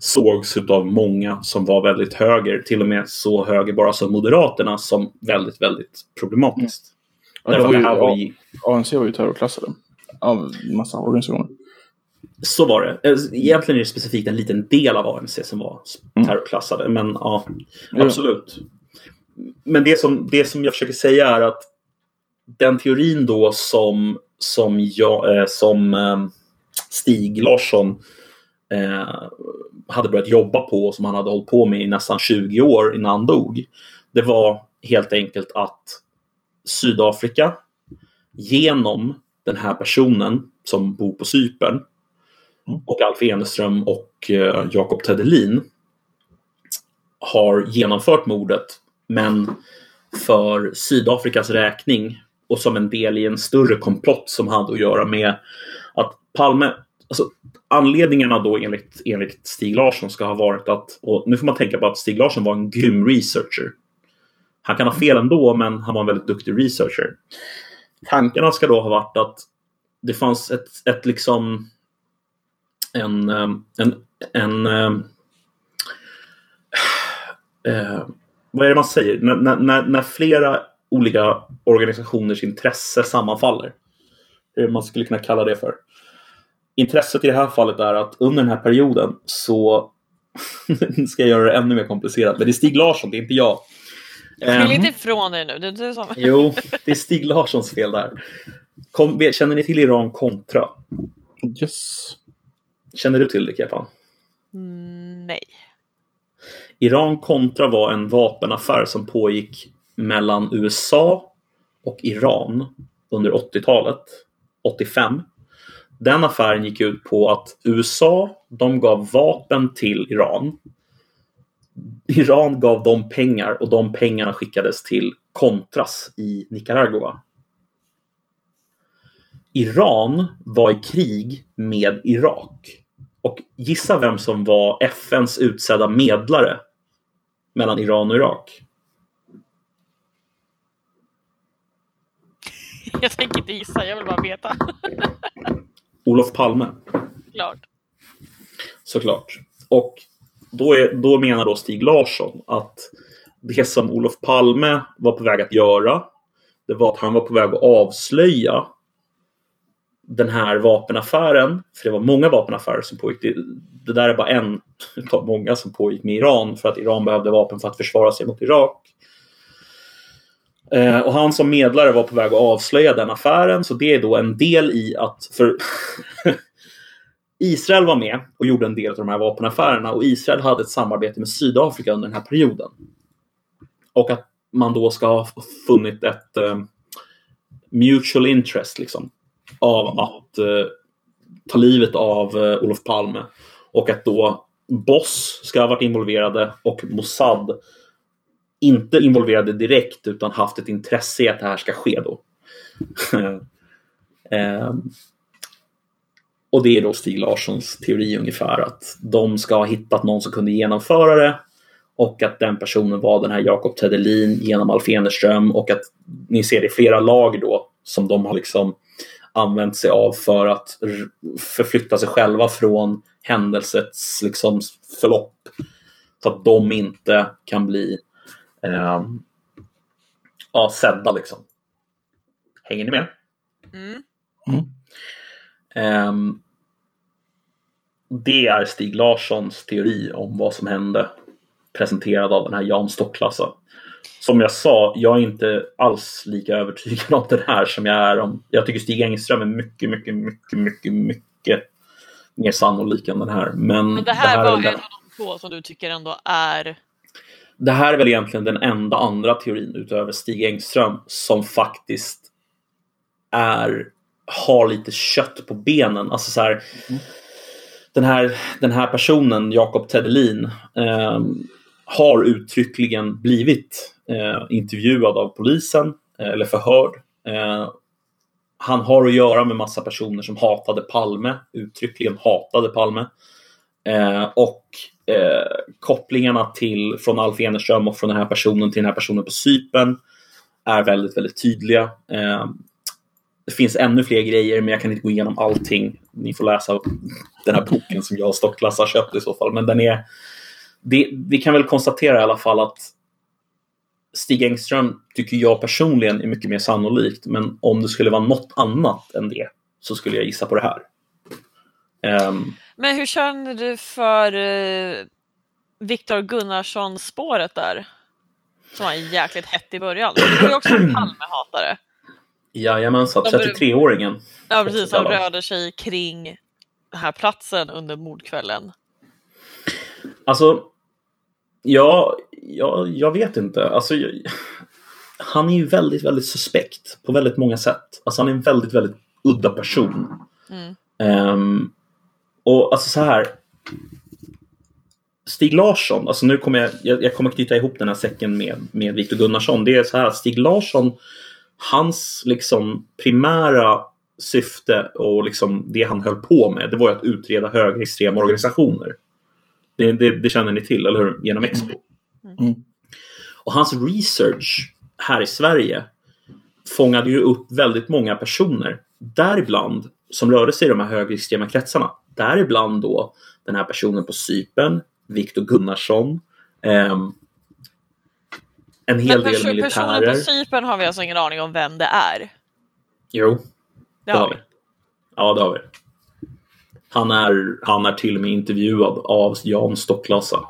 sågs av många som var väldigt höger, till och med så höger bara som Moderaterna, som väldigt, väldigt problematiskt. Ja, Därför det var ju, var ju, ANC var ju terrorklassade av massa organisationer. Så var det. Eh, Egentligen är det specifikt en liten del av ANC som var Mm. terrorklassade, men ja, absolut. Men det som, det som jag försöker säga är att den teorin då som, som, jag, eh, som eh, Stig Larsson hade börjat jobba på och som han hade hållit på med i nästan 20 år innan han dog. Det var helt enkelt att Sydafrika genom den här personen som bor på Cypern Mm. och Alf Enström och eh, Jakob Tedelin har genomfört mordet men för Sydafrikas räkning och som en del i en större komplott som hade att göra med att Palme, alltså anledningarna då enligt, enligt Stig Larsson ska ha varit att, och nu får man tänka på att Stig Larsson var en grym researcher. Han kan ha fel ändå, men han var en väldigt duktig researcher. Tankarna ska då ha varit att det fanns ett, ett liksom en, eh, en, en eh, eh, vad är det man säger? När, när- när, flera olika organisationers intresse sammanfaller. Hur man skulle kunna kalla det för. Intresset i det här fallet är att under den här perioden så ska jag göra det ännu mer komplicerat. Men det är Stig Larsson, det är inte jag. Skyll Ehm, inte ifrån dig nu. Det är du som... Jo, det är Stig Larssons fel där. Kom, känner ni till Iran Contra? Yes. Känner du till det, Kepan? Mm, nej. Iran-Contra var en vapenaffär som pågick mellan USA och Iran under 80-talet, 85. Den affären gick ut på att USA, de gav vapen till Iran. Iran gav dem pengar och de pengarna skickades till Contras i Nicaragua. Iran var i krig med Irak. Och gissa vem som var FNs utsedda medlare mellan Iran och Irak? Jag tänker inte gissa, jag vill bara veta. Olof Palme. Klart. Såklart. Och då, är, då menar då Stig Larsson att det som Olof Palme var på väg att göra, det var att han var på väg att avslöja den här vapenaffären, för det var många vapenaffärer som pågick. Det, det där är bara en av många som pågick med Iran för att Iran behövde vapen för att försvara sig mot Irak. Eh, och han som medlare var på väg att avslöja den affären, så det är då en del i att... För Israel var med och gjorde en del av de här vapenaffärerna och Israel hade ett samarbete med Sydafrika under den här perioden. Och att man då ska ha funnit ett eh, mutual interest liksom, av att eh, ta livet av eh, Olof Palme. Och att då Boss ska ha varit involverade och Mossad inte involverade direkt utan haft ett intresse i att det här ska ske då. eh, och det är då Stig Larssons teori ungefär att de ska ha hittat någon som kunde genomföra det och att den personen var den här Jakob Tedelin genom Alf Enerström och att ni ser det i flera lag då som de har liksom använt sig av för att förflytta sig själva från händelsets liksom förlopp så att de inte kan bli eh, ja, sedda liksom. Hänger ni med? Mm. Um, det är Stig Larssons teori om vad som hände presenterad av den här Jan Stocklassa. Som jag sa, jag är inte alls lika övertygad om det här som jag är om... Jag tycker Stig Engström är mycket, mycket, mycket, mycket, mycket mer sannolik än den här. Men, Men det här, är var väl en den- av de två som du tycker ändå är... det här är väl egentligen den enda andra teorin utöver Stig Engström som faktiskt är, har lite kött på benen. Alltså så här, den, här den här personen, Jakob Tedelin, eh, har uttryckligen blivit eh, intervjuad av polisen eh, eller förhörd. Eh, han har att göra med massa personer som hatade Palme, uttryckligen hatade Palme. Eh, och eh, kopplingarna till, från Alf Enerström och från den här personen till den här personen på Cypern är väldigt, väldigt tydliga. Eh, det finns ännu fler grejer, men jag kan inte gå igenom allting. Ni får läsa den här boken som jag och Stocklas har köpt i så fall. Men den är, det, vi kan väl konstatera i alla fall att Stig Engström tycker jag personligen är mycket mer sannolikt. Men om det skulle vara något annat än det så skulle jag gissa på det här. Ehm, Men hur känner du för uh, Viktor Gunnarsson-spåret där? Som var jäkligt hett i början. Det var ju också en Palme-hatare. Jajamensan, De bör- 33-åringen. Ja, precis. Som Ja. rörde sig kring den här platsen under mordkvällen. Alltså, ja, ja, jag vet inte. Alltså, jag, han är ju väldigt, väldigt suspekt på väldigt många sätt. Alltså, han är en väldigt, väldigt udda person. Mm. Ehm, och alltså så här. Stig Larsson, alltså nu kommer jag, jag, jag kommer knyta ihop den här säcken med, med Viktor Gunnarsson. Det är så här att Stig Larsson, hans liksom primära syfte och liksom det han höll på med, det var att utreda högerextrema organisationer. Det, det, det känner ni till, eller hur? Genom Expo. Mm. Och hans research här i Sverige fångade ju upp väldigt många personer, däribland som rörde sig i de här högerextrema kretsarna. Däribland då den här personen på Cypern, Viktor Gunnarsson, ehm, en hel Men del perso- personen militärer. på Cypern har vi alltså ingen aning om vem det är. Jo, Det det har vi. Ja, det har vi. Han är, han är till och med intervjuad av Jan Stocklasa.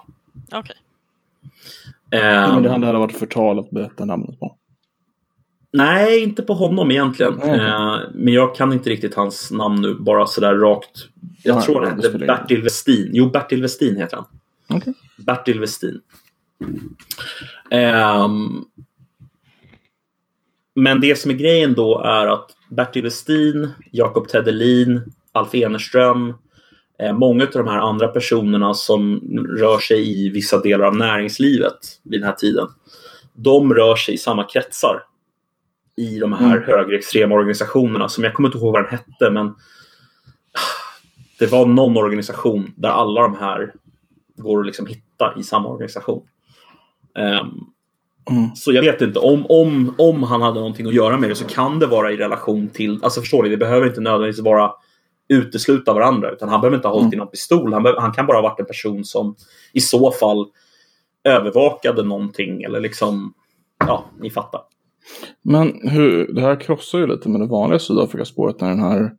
Okej. Ehm, Men det hade varit förtal att berätta namnet på. Nej, inte på honom egentligen. Mm. Men jag kan inte riktigt hans namn nu, bara sådär rakt. Jag Nej, tror det han hette. Bertil Westin. Jo, Bertil Westin heter han. Okej. Bertil Westin. Ehm, men det som är grejen då är att Bertil Westin, Jakob Tedelin, Alf Enerström, eh, många av de här andra personerna som rör sig i vissa delar av näringslivet vid den här tiden, de rör sig i samma kretsar i de här Mm. högerextrema organisationerna som jag kommer inte ihåg vad den hette men det var någon organisation där alla de här går att liksom hitta i samma organisation. Ehm, Mm. så jag vet inte, om, om, om han hade någonting att göra med det så kan det vara i relation till, alltså förstår ni, det behöver inte nödvändigtvis vara utesluta varandra utan han behöver inte ha hållit Mm. i någon pistol. Han, behöver, han kan bara ha varit en person som i så fall övervakade någonting eller liksom, ja, ni fattar. Men hur, det här krossar ju lite med det vanliga Sydafrikaspåret när den här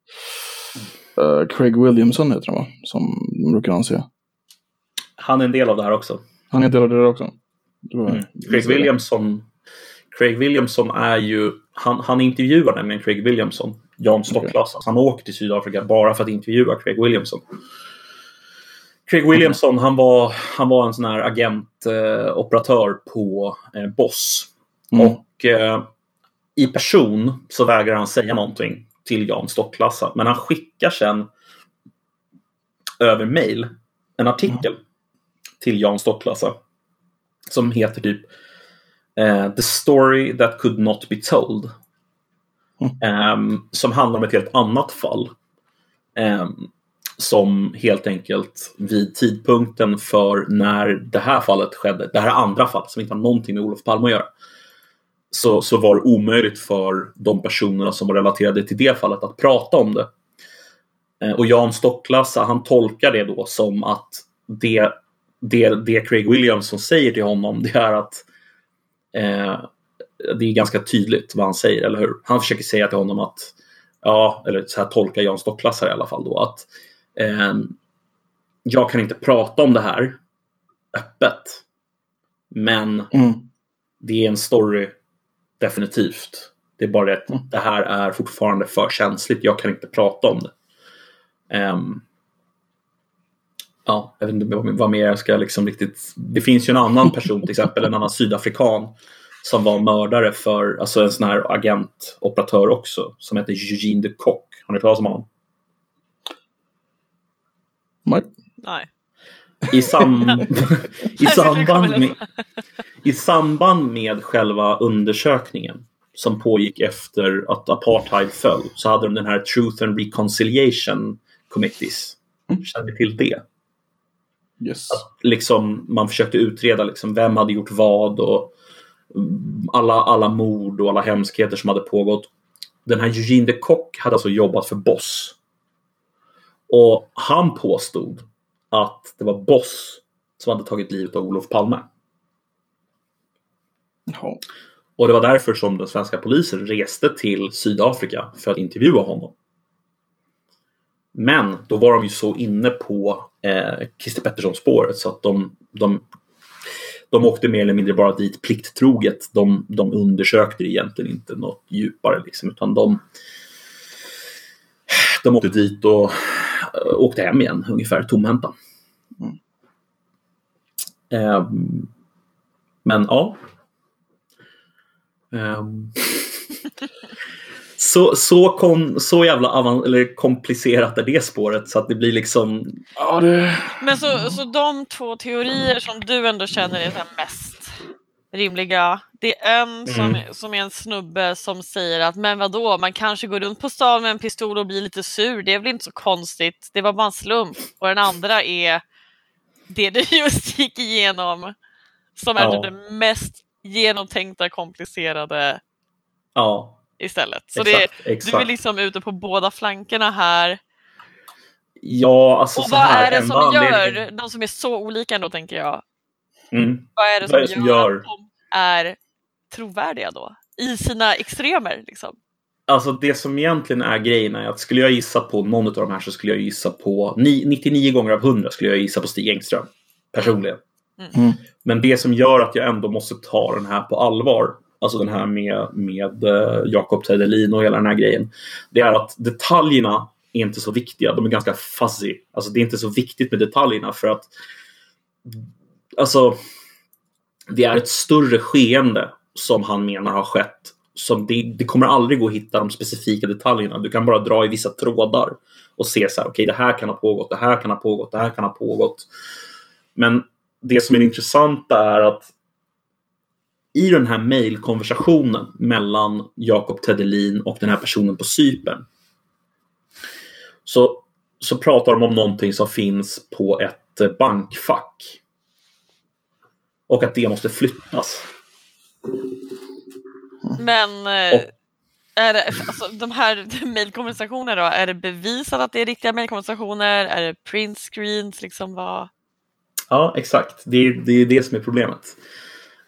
eh, Craig Williamson heter han va? Som de brukar anse. Han är en del av det här också. Han är del av det där också. Det var- Mm. Craig Williamson Craig Williamson är ju, han, han intervjuar nämligen Craig Williamson, Jan Stocklasa. Han åker till Sydafrika bara för att intervjua Craig Williamson. Craig Williamson, han var, han var en sån här agentoperatör eh, på eh, Boss. Mm. Och eh, i person så vägrar han säga någonting till Jan Stocklasa. Men han skickar sen över mail en artikel till Jan Stocklasa. Som heter typ eh, The story that could not be told. Ehm, som handlar om ett helt annat fall. Ehm, som helt enkelt vid tidpunkten för när det här fallet skedde, det här andra fallet som inte har någonting med Olof Palme att göra, så, så var det omöjligt för de personerna som var relaterade till det fallet att prata om det. Eh, och Jan Stocklassa, han tolkar det då som att det, det, det Craig Williamson säger till honom, det är att eh, det är ganska tydligt vad han säger, eller hur? Han försöker säga till honom att, ja, eller så här tolkar Jan Stocklasa i alla fall då, att eh, jag kan inte prata om det här öppet. Men Mm. det är en story, definitivt. Det är bara det att det här är fortfarande för känsligt. Jag kan inte prata om det. Ehm, ja, jag vet inte vad, vad mer jag ska liksom riktigt... Det finns ju en annan person, till exempel en annan sydafrikan som var mördare för, alltså en sån här agentoperatör också, som heter Eugene de Kock. Har ni hört talas om honom? Nej. Nej. I, sam... I, samband med... I samband med själva undersökningen som pågick efter att apartheid föll så hade de den här Truth and Reconciliation Committees. Känner ni till det? Yes. Liksom, man försökte utreda liksom, vem hade gjort vad och mm, alla, alla mord och alla hemskheter som hade pågått. Den här Eugene de Kock hade alltså jobbat för Boss. Och han påstod att det var Boss som hade tagit livet av Olof Palme. Jaha. Och det var därför som den svenska polisen reste till Sydafrika för att intervjua honom. Men då var de ju så inne på eh, Christer Pettersson-spåret så att de, de, de åkte mer eller mindre bara dit plikttroget. De, de undersökte egentligen inte något djupare liksom, utan de, de åkte dit och eh, åkte hem igen ungefär tomhänta. Ehm, men ja. Ehm. så, så, kom, så jävla avan, eller komplicerat är det spåret så att det blir liksom... Ja, det... Men så, så de två teorier som du ändå känner är mest rimliga. Det är en som, Mm. som är en snubbe som säger att men vadå, man kanske går runt på stan med en pistol och blir lite sur. Det är väl inte så konstigt. Det var bara en slump. Och den andra är det du just gick igenom. Som är Ja. typ det mest genomtänkta, komplicerade Ja, istället. Så exakt. det, du exakt. är liksom ute på båda flankerna här. Ja, alltså och så vad här, är det som gör, anledningen- de som är så olika ändå tänker jag, Mm. vad är det som, det som gör, gör- att de är trovärdiga då? I sina extremer liksom. Alltså det som egentligen är grejen är att skulle jag gissa på någon av de här så skulle jag gissa på ni- 99 gånger av 100 skulle jag gissa på Stig Engström. Personligen. Mm. Men det som gör att jag ändå måste ta den här på allvar, alltså den här med, med eh, Jakob Teidelin och hela den här grejen, det är att detaljerna är inte så viktiga. De är ganska fuzzy. Alltså det är inte så viktigt med detaljerna för att alltså, det är ett större skeende som han menar har skett. Som det, det kommer aldrig gå att hitta de specifika detaljerna. Du kan bara dra i vissa trådar och se så här, okej, okay, det här kan ha pågått, det här kan ha pågått, det här kan ha pågått. Men det som är intressant är att i den här mejlkonversationen mellan Jakob Tedelin och den här personen på Cypern så, så pratar de om någonting som finns på ett bankfack. Och att det måste flyttas. Men eh, är det, alltså, de här mejlkonversationerna då, är det bevisat att det är riktiga mejlkonversationer? Är det print screens? Liksom vad? Ja, exakt. Det är, det är det som är problemet.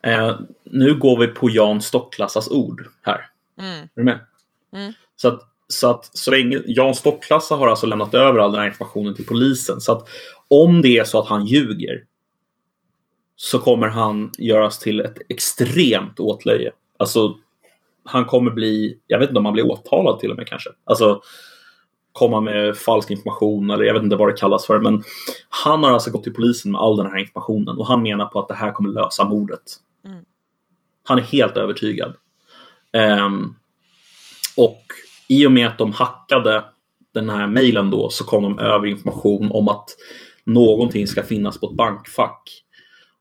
Eh, nu går vi på Jan Stocklassas ord här. Mm. Är du med? Mm. Så att så att så länge Jan Stocklassa har alltså lämnat över all den här informationen till polisen. Så att om det är så att han ljuger så kommer han göras till ett extremt åtlöje. Alltså, han kommer bli, jag vet inte om han blir åtalad till och med kanske. Alltså, komma med falsk information eller jag vet inte vad det kallas för. Men han har alltså gått till polisen med all den här informationen och han menar på att det här kommer lösa mordet. Mm. Han är helt övertygad. Um, och i och med att de hackade den här mejlen då så kom de över information om att någonting ska finnas på ett bankfack.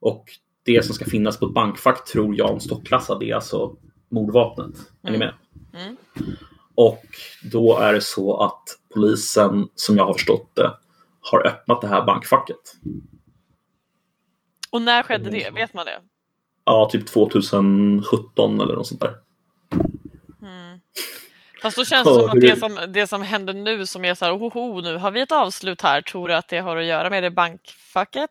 Och det som ska finnas på ett bankfack tror Jan Stocklassa det är alltså mordvapnet. Är ni med? Mm. Och då är det så att polisen, som jag har förstått det, har öppnat det här bankfacket. Och när skedde det? Vet man det? Ja, typ 2017 eller något sånt där. Mm. Fast då känns det som att det som, det som händer nu som är så här, ohoho, nu har vi ett avslut här, tror du att det har att göra med det bankfacket?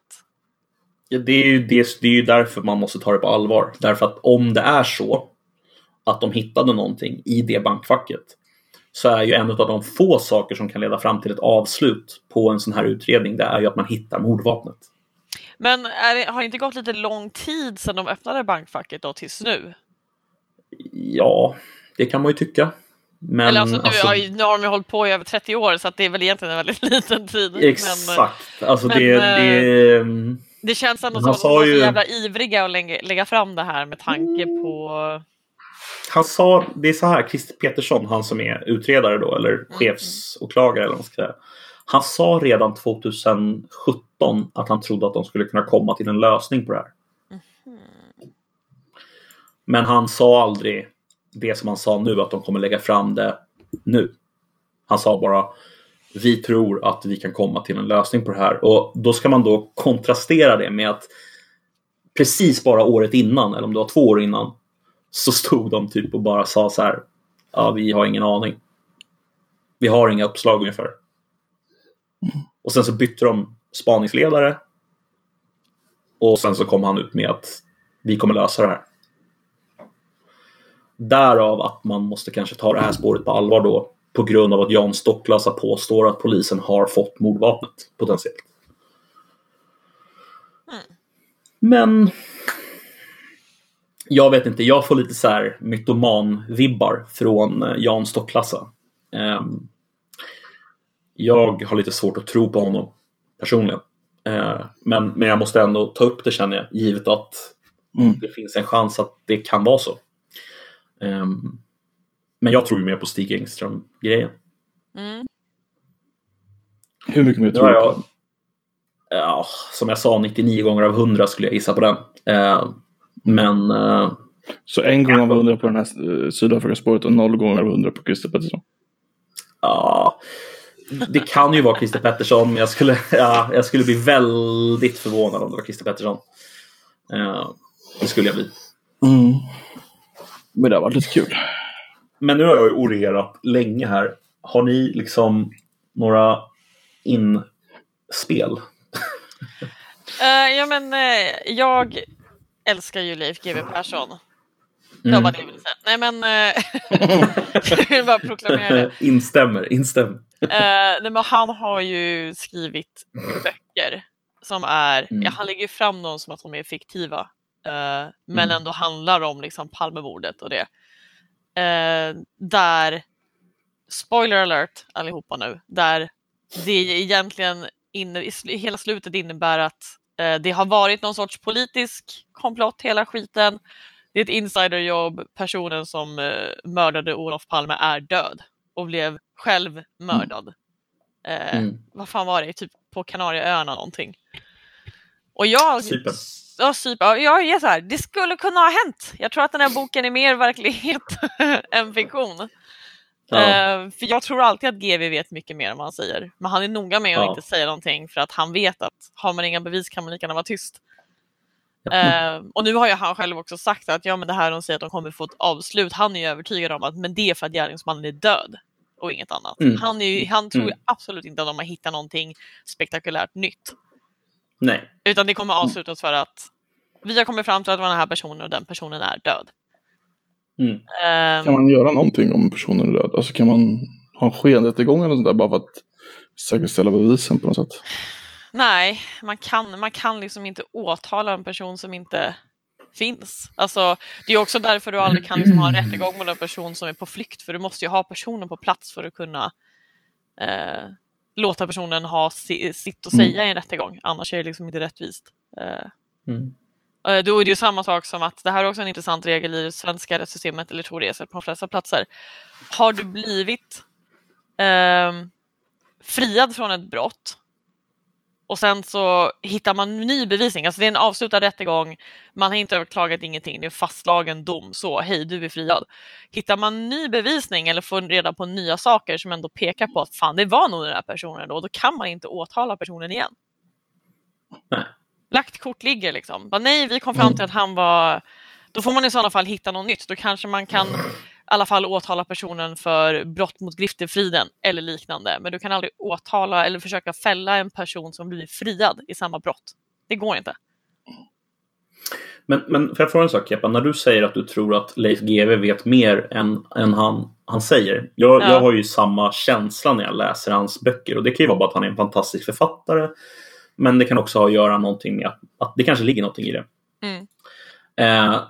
Ja, det, är ju, det, det är ju därför man måste ta det på allvar. Därför att om det är så att de hittade någonting i det bankfacket så är ju en av de få saker som kan leda fram till ett avslut på en sån här utredning, det är ju att man hittar mordvapnet. Men det, har det inte gått lite lång tid sedan de öppnade bankfacket då tills nu? Ja, det kan man ju tycka. Men Eller alltså nu, alltså, nu har de ju hållit på i över 30 år så det är väl egentligen en väldigt liten tid. Men, Exakt. Alltså men, det, eh, det, det känns ändå Men som att de var så ju- jävla ivriga att lägga, lägga fram det här med tanke på... han sa, det är så här, Christer Petersson, han som är utredare då, eller chefsåklagare eller vad man ska säga. Han sa redan 2017 att han trodde att de skulle kunna komma till en lösning på det här. Men han sa aldrig det som han sa nu, att de kommer lägga fram det nu. Han sa bara vi tror att vi kan komma till en lösning på det här. Och då ska man då kontrastera det med att precis bara året innan, eller om det var två år innan, så stod de typ och bara sa så här. Ja, vi har ingen aning. Vi har inga uppslag ungefär. Och sen så bytte de spaningsledare. Och sen så kom han ut med att vi kommer lösa det här. Därav att man måste kanske ta det här spåret på allvar då. På grund av att Jan Stocklassa påstår att polisen har fått mordvapnet potentiellt. Men jag vet inte, jag får lite så här mytoman-vibbar från eh, Jan Stocklassa. Ehm, jag har lite svårt att tro på honom personligen. Eh, men, men jag måste ändå ta upp det känner jag, givet att Mm. det finns en chans att det kan vara så. Ehm, men jag tror ju mer på Stig Engström-grejen. Mm. Hur mycket mer tror du på ja, som jag sa, 99 gånger av 100 skulle jag gissa på den. Eh, men eh, Så en gång av hundra på den här eh, Sydafrikaspåret och noll gånger av hundra på Christer Pettersson. ja, det kan ju vara Christer Pettersson, men jag skulle, ja, jag skulle bli väldigt förvånad om det var Christer Pettersson. Eh, det skulle jag bli. Mm. Men det har varit lite kul. Men nu har jag ju orerat länge här. Har ni liksom några inspel? Eh, ja, men eh, jag älskar ju Leif GW Persson. Det var Mm. det jag ville säga. Nej, men jag vill bara proklamera det. instämmer, instämmer. Eh, nej, men han har ju skrivit böcker som är, Mm. ja, han lägger fram dem som att de är fiktiva, eh, men Mm. ändå handlar om liksom Palmemordet och det. Eh, där, spoiler alert allihopa nu, där det egentligen inne, i hela slutet innebär att Eh, det har varit någon sorts politisk komplott hela skiten. Det är ett insiderjobb. Personen som eh, mördade Olof Palme är död och blev själv mördad. Eh, Mm. Vad fan var det? Typ på Kanarieöarna någonting. Och jag... Cypern. Ja, Cypern. Ja, jag är så här, det skulle kunna ha hänt. Jag tror att den här boken är mer verklighet än fiktion. Ja. Eh, för jag tror alltid att GV vet mycket mer än vad han säger. Men han är noga med att Ja. inte säga någonting för att han vet att har man inga bevis kan man lika gärna vara tyst. Eh, och nu har ju han själv också sagt att ja, men det här de säger att de kommer få ett avslut. Han är ju övertygad om att men det är för att gärningsmannen är död och inget annat. Mm. Han, är ju, han tror ju Mm. absolut inte att de har hittat någonting spektakulärt nytt. Nej. Utan det kommer avslutas för att vi har kommit fram till att det var den här personen och den personen är död. Mm. Eh, Kan man göra någonting om personen är död? Alltså kan man ha en skenrättegång eller sånt där bara för att säkerställa bevisen på något sätt? Nej, man kan, man kan liksom inte åtala en person som inte finns. Alltså, det är också därför du aldrig kan liksom ha en rättegång mot en person som är på flykt, för du måste ju ha personen på plats för att kunna eh, låta personen ha si, sitt att säga i en rättegång, annars är det liksom inte rättvist. Eh, Mm. Eh, Då är det ju samma sak som att det här är också en intressant regel i det svenska rättssystemet, eller tror det är så på de flesta platser. Har du blivit ehm, friad från ett brott och sen så hittar man ny bevisning, alltså det är en avslutad rättegång, man har inte överklagat ingenting, det är fastslagen dom, så hej du är friad. Hittar man ny bevisning eller får reda på nya saker som ändå pekar på att fan det var nog den här personen då, då kan man inte åtala personen igen Nej. lagt kort ligger liksom. Bara, nej, vi kom fram till att han var... Då får man i sådana fall hitta något nytt. Då kanske man kan alla fall åtala personen för brott mot griftefriden eller liknande. Men du kan aldrig åtala eller försöka fälla en person som blir friad i samma brott. Det går inte. Men, men för att fråga en sak, Kepa. När du säger att du tror att Leif GW vet mer än, än han, han säger. Jag, Ja. jag har ju samma känsla när jag läser hans böcker. Och det kan ju vara bara att han är en fantastisk författare. Men det kan också ha att göra någonting med att, att det kanske ligger någonting i det. Mm. Eh,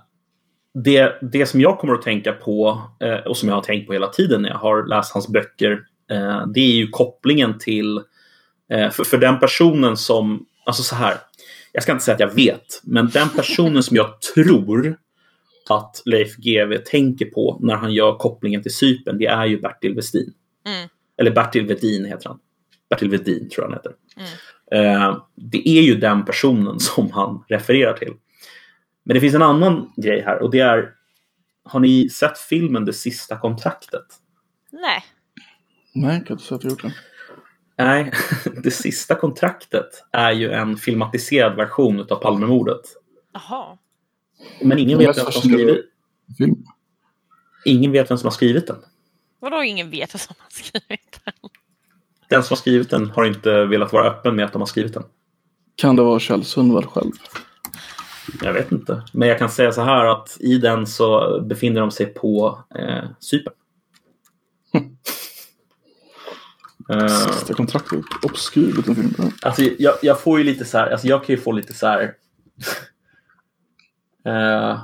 det, det som jag kommer att tänka på eh, och som jag har tänkt på hela tiden när jag har läst hans böcker. Eh, det är ju kopplingen till eh, för, för den personen som, alltså så här. Jag ska inte säga att jag vet, men den personen som jag tror att Leif GW tänker på när han gör kopplingen till Cypern, det är ju Bertil Westin. Mm. Eller Bertil Vedin heter han. Bertil Vedin tror jag han heter. Eh, det är ju den personen som han refererar till. Men det finns en annan grej här och det är Har ni sett filmen Det sista kontraktet? Nej. Nej, jag kan inte säga att jag gjort det. Nej, Det sista kontraktet är ju en filmatiserad version av Palmemordet. Jaha. Men ingen vet, vem som har skrivit, Film. ingen vet vem som har skrivit den. Vadå ingen vet vad som har skrivit den? Den som har skrivit den har inte velat vara öppen med att de har skrivit den. Kan det vara Kjell Sundvall själv? Jag vet inte. Men jag kan säga så här att i den så befinner de sig på eh, Cypern. Eh, Sista kontraktet. Obskyr liten film. Alltså, jag, jag får ju lite så här, alltså jag kan ju få lite så här. eh,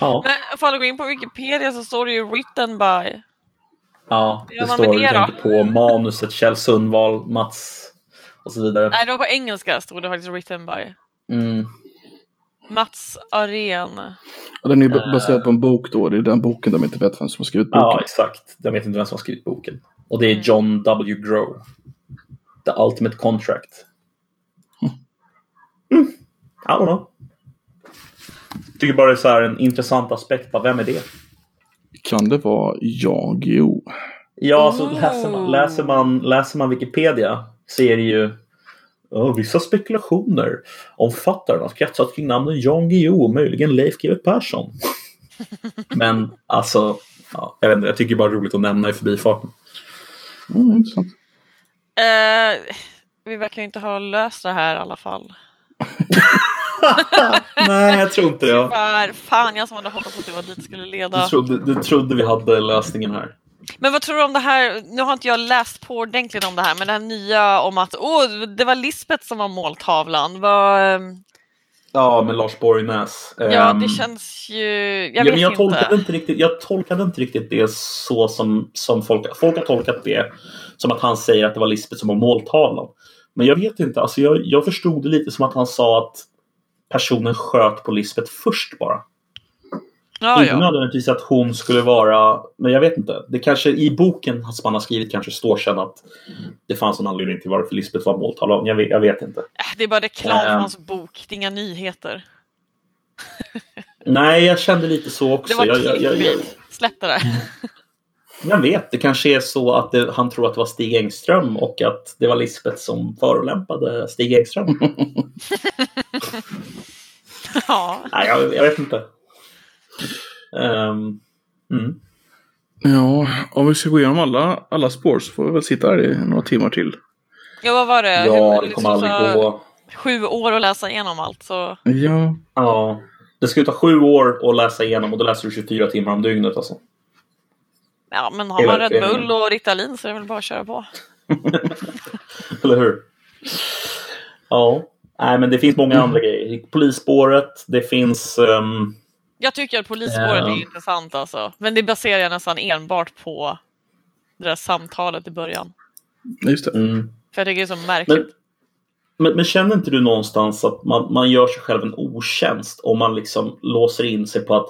ja, Men för att gå in på Wikipedia så står det ju written by. ja, det man står du det tänker på manuset Kjell Sundvall, Mats och så vidare. Nej, det var på engelska stod det faktiskt written by. Mm. Mats Arén. Och Den är ju baserad på en bok då. Det är den boken de inte vet vem som har skrivit boken. Ja, exakt. Jag vet inte vem som har skrivit boken. Och det är John W. Grow. The Ultimate Contract. Mm. I don't know. Tycker bara det är så här en intressant aspekt. Bara, vem är det? Kan det vara jag? Jo. Ja, Oh. läser, man, läser, man, läser man Wikipedia så är det ju ja, vissa spekulationer om författaren har kretsat kring namnen Jan Guillou och möjligen Leif GW Persson. Men alltså, ja, jag vet inte, jag tycker bara det är roligt att nämna i förbifarten. Mm, intressant. Eh, vi verkar ju inte ha löst det här i alla fall. Nej, jag tror inte det. Fan, jag som hade hoppats att det var dit skulle leda. Du trodde, du trodde vi hade lösningen här. Men vad tror du om det här? Nu har inte jag läst på ordentligt om det här, men det här nya om att åh, det var Lisbeth som var måltavlan. Vad, ehm, Ja, med Lars Borgnäs. Ja, Ehm, det känns ju... Jag ja, jag inte. tolkade inte riktigt, jag tolkade inte riktigt det så som, som folk, folk har tolkat det. Som att han säger att det var Lisbeth som var måltavlan. Men jag vet inte, alltså jag, jag förstod det lite som att han sa att personen sköt på Lisbeth först bara. Ja, inte ja. nödvändigtvis att hon skulle vara, men jag vet inte. Det kanske i boken som han har skrivit kanske står sen att det fanns en anledning till varför Lisbeth var måltavlan. Jag jag vet inte. Äh, Det är bara reklam för Ehm. hans bok, det är inga nyheter. Nej, jag kände lite så också. Det var jag, jag, jag. Släpp det där. jag vet, det kanske är så att det, han tror att det var Stig Engström och att det var Lisbeth som förolämpade Stig Engström. ja. Nej, jag, jag vet inte. Ehm, mm. Ja, om vi ska gå igenom alla, alla spår så får vi väl sitta här i några timmar till. ja, vad var det? Ja, Hur- det liksom kommer aldrig så gå. Sju år att läsa igenom allt. Så... Ja, Ja, det ska ju ta sju år att läsa igenom och då läser du 24 timmar om dygnet alltså. Ja, men har man Red. Bull och Ritalin så är det väl bara att köra på. Eller hur? Ja. Nej, men det finns många andra grejer. Polisspåret, det finns... ehm, Jag tycker att polisspåret är intressant alltså. Men det baserar jag nästan enbart på det där samtalet i början. just det. mm. För jag tycker det är så märkligt. Men, men, men känner inte du någonstans att man, man gör sig själv en otjänst om man liksom låser in sig på att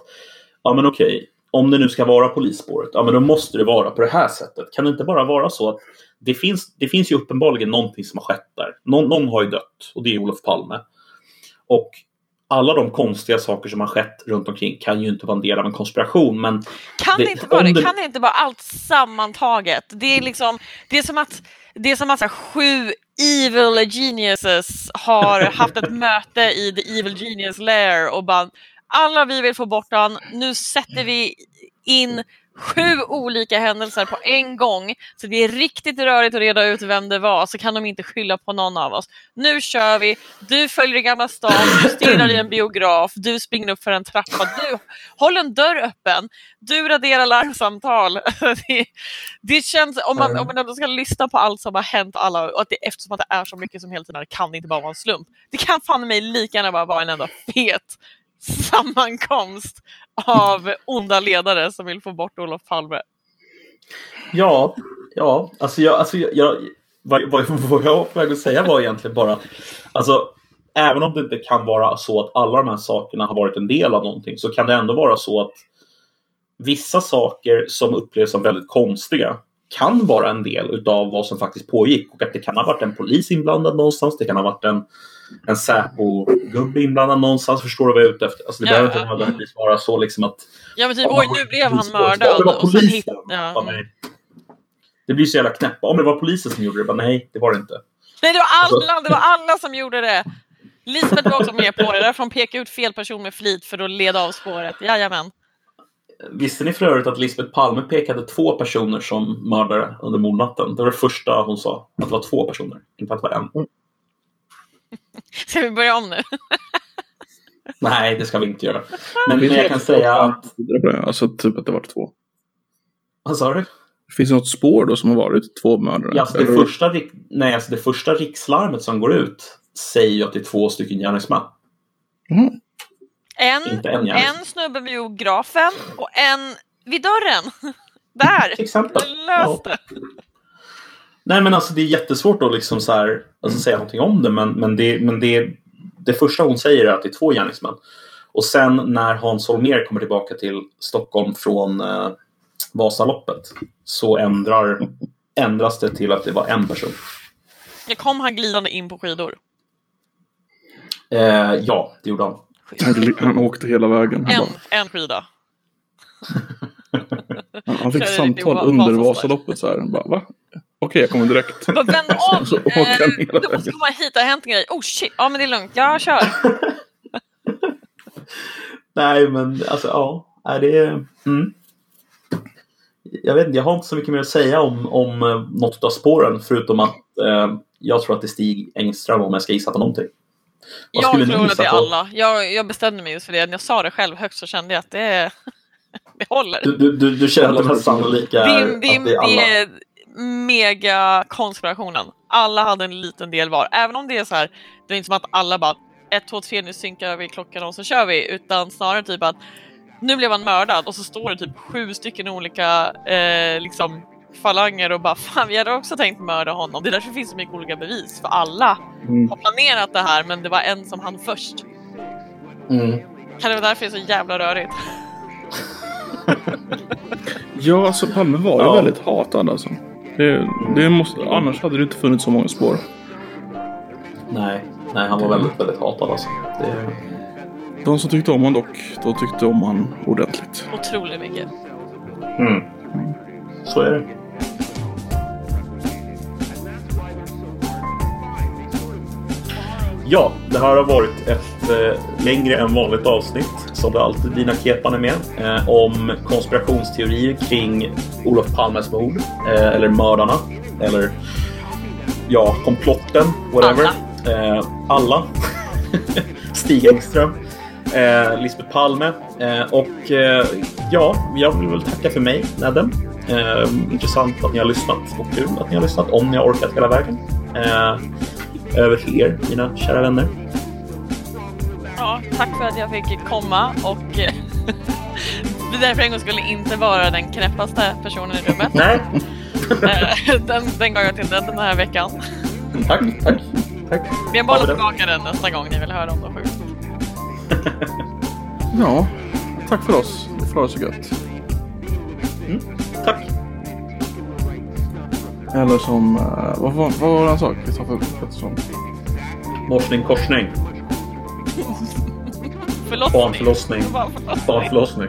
ja men okej, om det nu ska vara polisspåret, ja men då måste det vara på det här sättet. Kan det inte bara vara så att det finns, det finns ju uppenbarligen någonting som har skett där. Någon, någon har ju dött och det är Olof Palme. Och alla de konstiga saker som har skett runt omkring kan ju inte vara en del av en konspiration. Men Kan det, inte vara det? det- Kan det inte vara allt sammantaget? Det är liksom, det är som att, det är som att sju evil geniuses har haft ett möte i the evil genius lair och bara alla vi vill få bort han, nu sätter vi in sju olika händelser på en gång så det är riktigt rörigt att reda ut vem det var så kan de inte skylla på någon av oss. Nu kör vi, du följer Gamla stan, du stirrar i en biograf, du springer upp för en trappa, du håller en dörr öppen, du raderar larmsamtal. det, det känns, om man, om man ändå ska lyssna på allt som har hänt alla, och att det, eftersom att det är så mycket som hela tiden kan det inte bara vara en slump. Det kan fan mig lika gärna bara vara en enda fet sammankomst av onda ledare som vill få bort Olof Palme. Ja, ja, alltså jag, alltså jag, jag vad, vad, vad jag var på väg att säga var egentligen bara, alltså även om det inte kan vara så att alla de här sakerna har varit en del av någonting så kan det ändå vara så att vissa saker som upplevs som väldigt konstiga kan vara en del utav vad som faktiskt pågick och att det kan ha varit en polis inblandad någonstans, det kan ha varit en, en Säpo-gubbe inblandad någonstans, förstår du vad jag är ute efter? Alltså det Ja, behöver ja. inte nödvändigtvis vara så liksom att Ja men typ, oj nu blev han mördad. Det var polisen. hit- ja. Det blir så jävla knäppt. Om det var polisen som gjorde det, bara, nej, det var det inte. Nej det var Alltså- alla, det var alla som gjorde det. Lisbeth var också med på det, därför hon pekade ut fel person med flit för att leda av spåret. Jajamän. Visste ni för övrigt att Lisbeth Palme pekade två personer som mördare under mordnatten? Det var det första hon sa, att det var två personer, inte att det var en. Ska vi börja om nu? Nej, det ska vi inte göra. Men, Det men jag kan säga att... Alltså typ att det var två. Vad sa du? Finns det något spår då som har varit två mördare? Ja, alltså det, Eller- första, nej, alltså det första rikslarmet som går ut säger ju att det är två stycken gärningsmän. Mhm. En, Inte en en snubbe vid biografen och en vid dörren. Där! Till exempel. Löst det! Nej men alltså det är jättesvårt att liksom så här, alltså säga någonting om det men, men, det, men det, det första hon säger är att det är två gärningsmän. Och sen när Hans Holmér kommer tillbaka till Stockholm från eh, Vasaloppet så ändrar, ändras det till att det var en person. Jag kom han glidande in på skidor. Eh, ja, det gjorde han. Han, han åkte hela vägen. Han, En, bara, en skida. han, han fick samtal under. Vasaloppet så här. Bara, va? Okej, jag kommer direkt. Vänd om! Så åker Eh, han hela då måste vägen. komma hit, det har hänt en grej. Oh shit, ja men det är lugnt, jag kör. Nej men alltså ja, nej, det är... Mm. Jag vet inte, jag har inte så mycket mer att säga om, om eh, något av spåren förutom att eh, jag tror att det är Stig Engström om jag ska gissa på någonting. Vad Jag ni tror att gissa det är på? alla. Jag, jag bestämde mig just för det. När jag sa det själv högt så kände jag att det, det håller. Du, du, du, du känner att det mest sannolika Det är är, att det är alla? det är mega konspirationen. Alla hade en liten del var. Även om det är så här, det är inte som att alla bara ett, två, tre, nu synkar vi klockan och så kör vi. Utan snarare typ att nu blev han mördad och så står det typ sju stycken olika eh, liksom falanger och bara fan vi hade också tänkt mörda honom. Det är därför det finns så mycket olika bevis för alla Mm. har planerat det här men det var en som han först. Mm. Kan det vara därför det är så jävla rörigt? Ja, alltså Palme var ju Ja. väldigt hatad alltså. Det, det måste, annars hade det inte funnits så många spår. Nej, nej, han var väldigt, väldigt hatad alltså. Det... De som tyckte om honom dock, de tyckte om han ordentligt. Otroligt mycket. Mm. Så är det. Ja, det här har varit ett eh, längre än vanligt avsnitt, som det alltid Dina Kepan är med, eh, om konspirationsteorier kring Olof Palmes mord, eh, eller mördarna, eller ja, komplotten, whatever. Alla. Eh, alla. Stig Engström, eh, Lisbeth Palme eh, och eh, ja, jag vill väl tacka för mig, Nedden. Eh, intressant att ni har lyssnat och kul att ni har lyssnat om ni har orkat hela vägen. Över till er, mina kära vänner. Ja, tack för att jag fick komma och eh, det är för en gång skulle inte vara den knäppaste personen i rummet. Nej, Eh, den, den gav jag till den den här veckan. tack, tack, tack. Vi bollar det- tillbaka den nästa gång ni vill höra om något sjukt. Ja, tack för oss. Det får ha det så gött. Tack. Eller som, eh, vad, var- vad var det han sa? Kristoffer Pettersson. Morsning, korsning. Förlossning. Barnförlossning. Barnförlossning. Barnförlossning.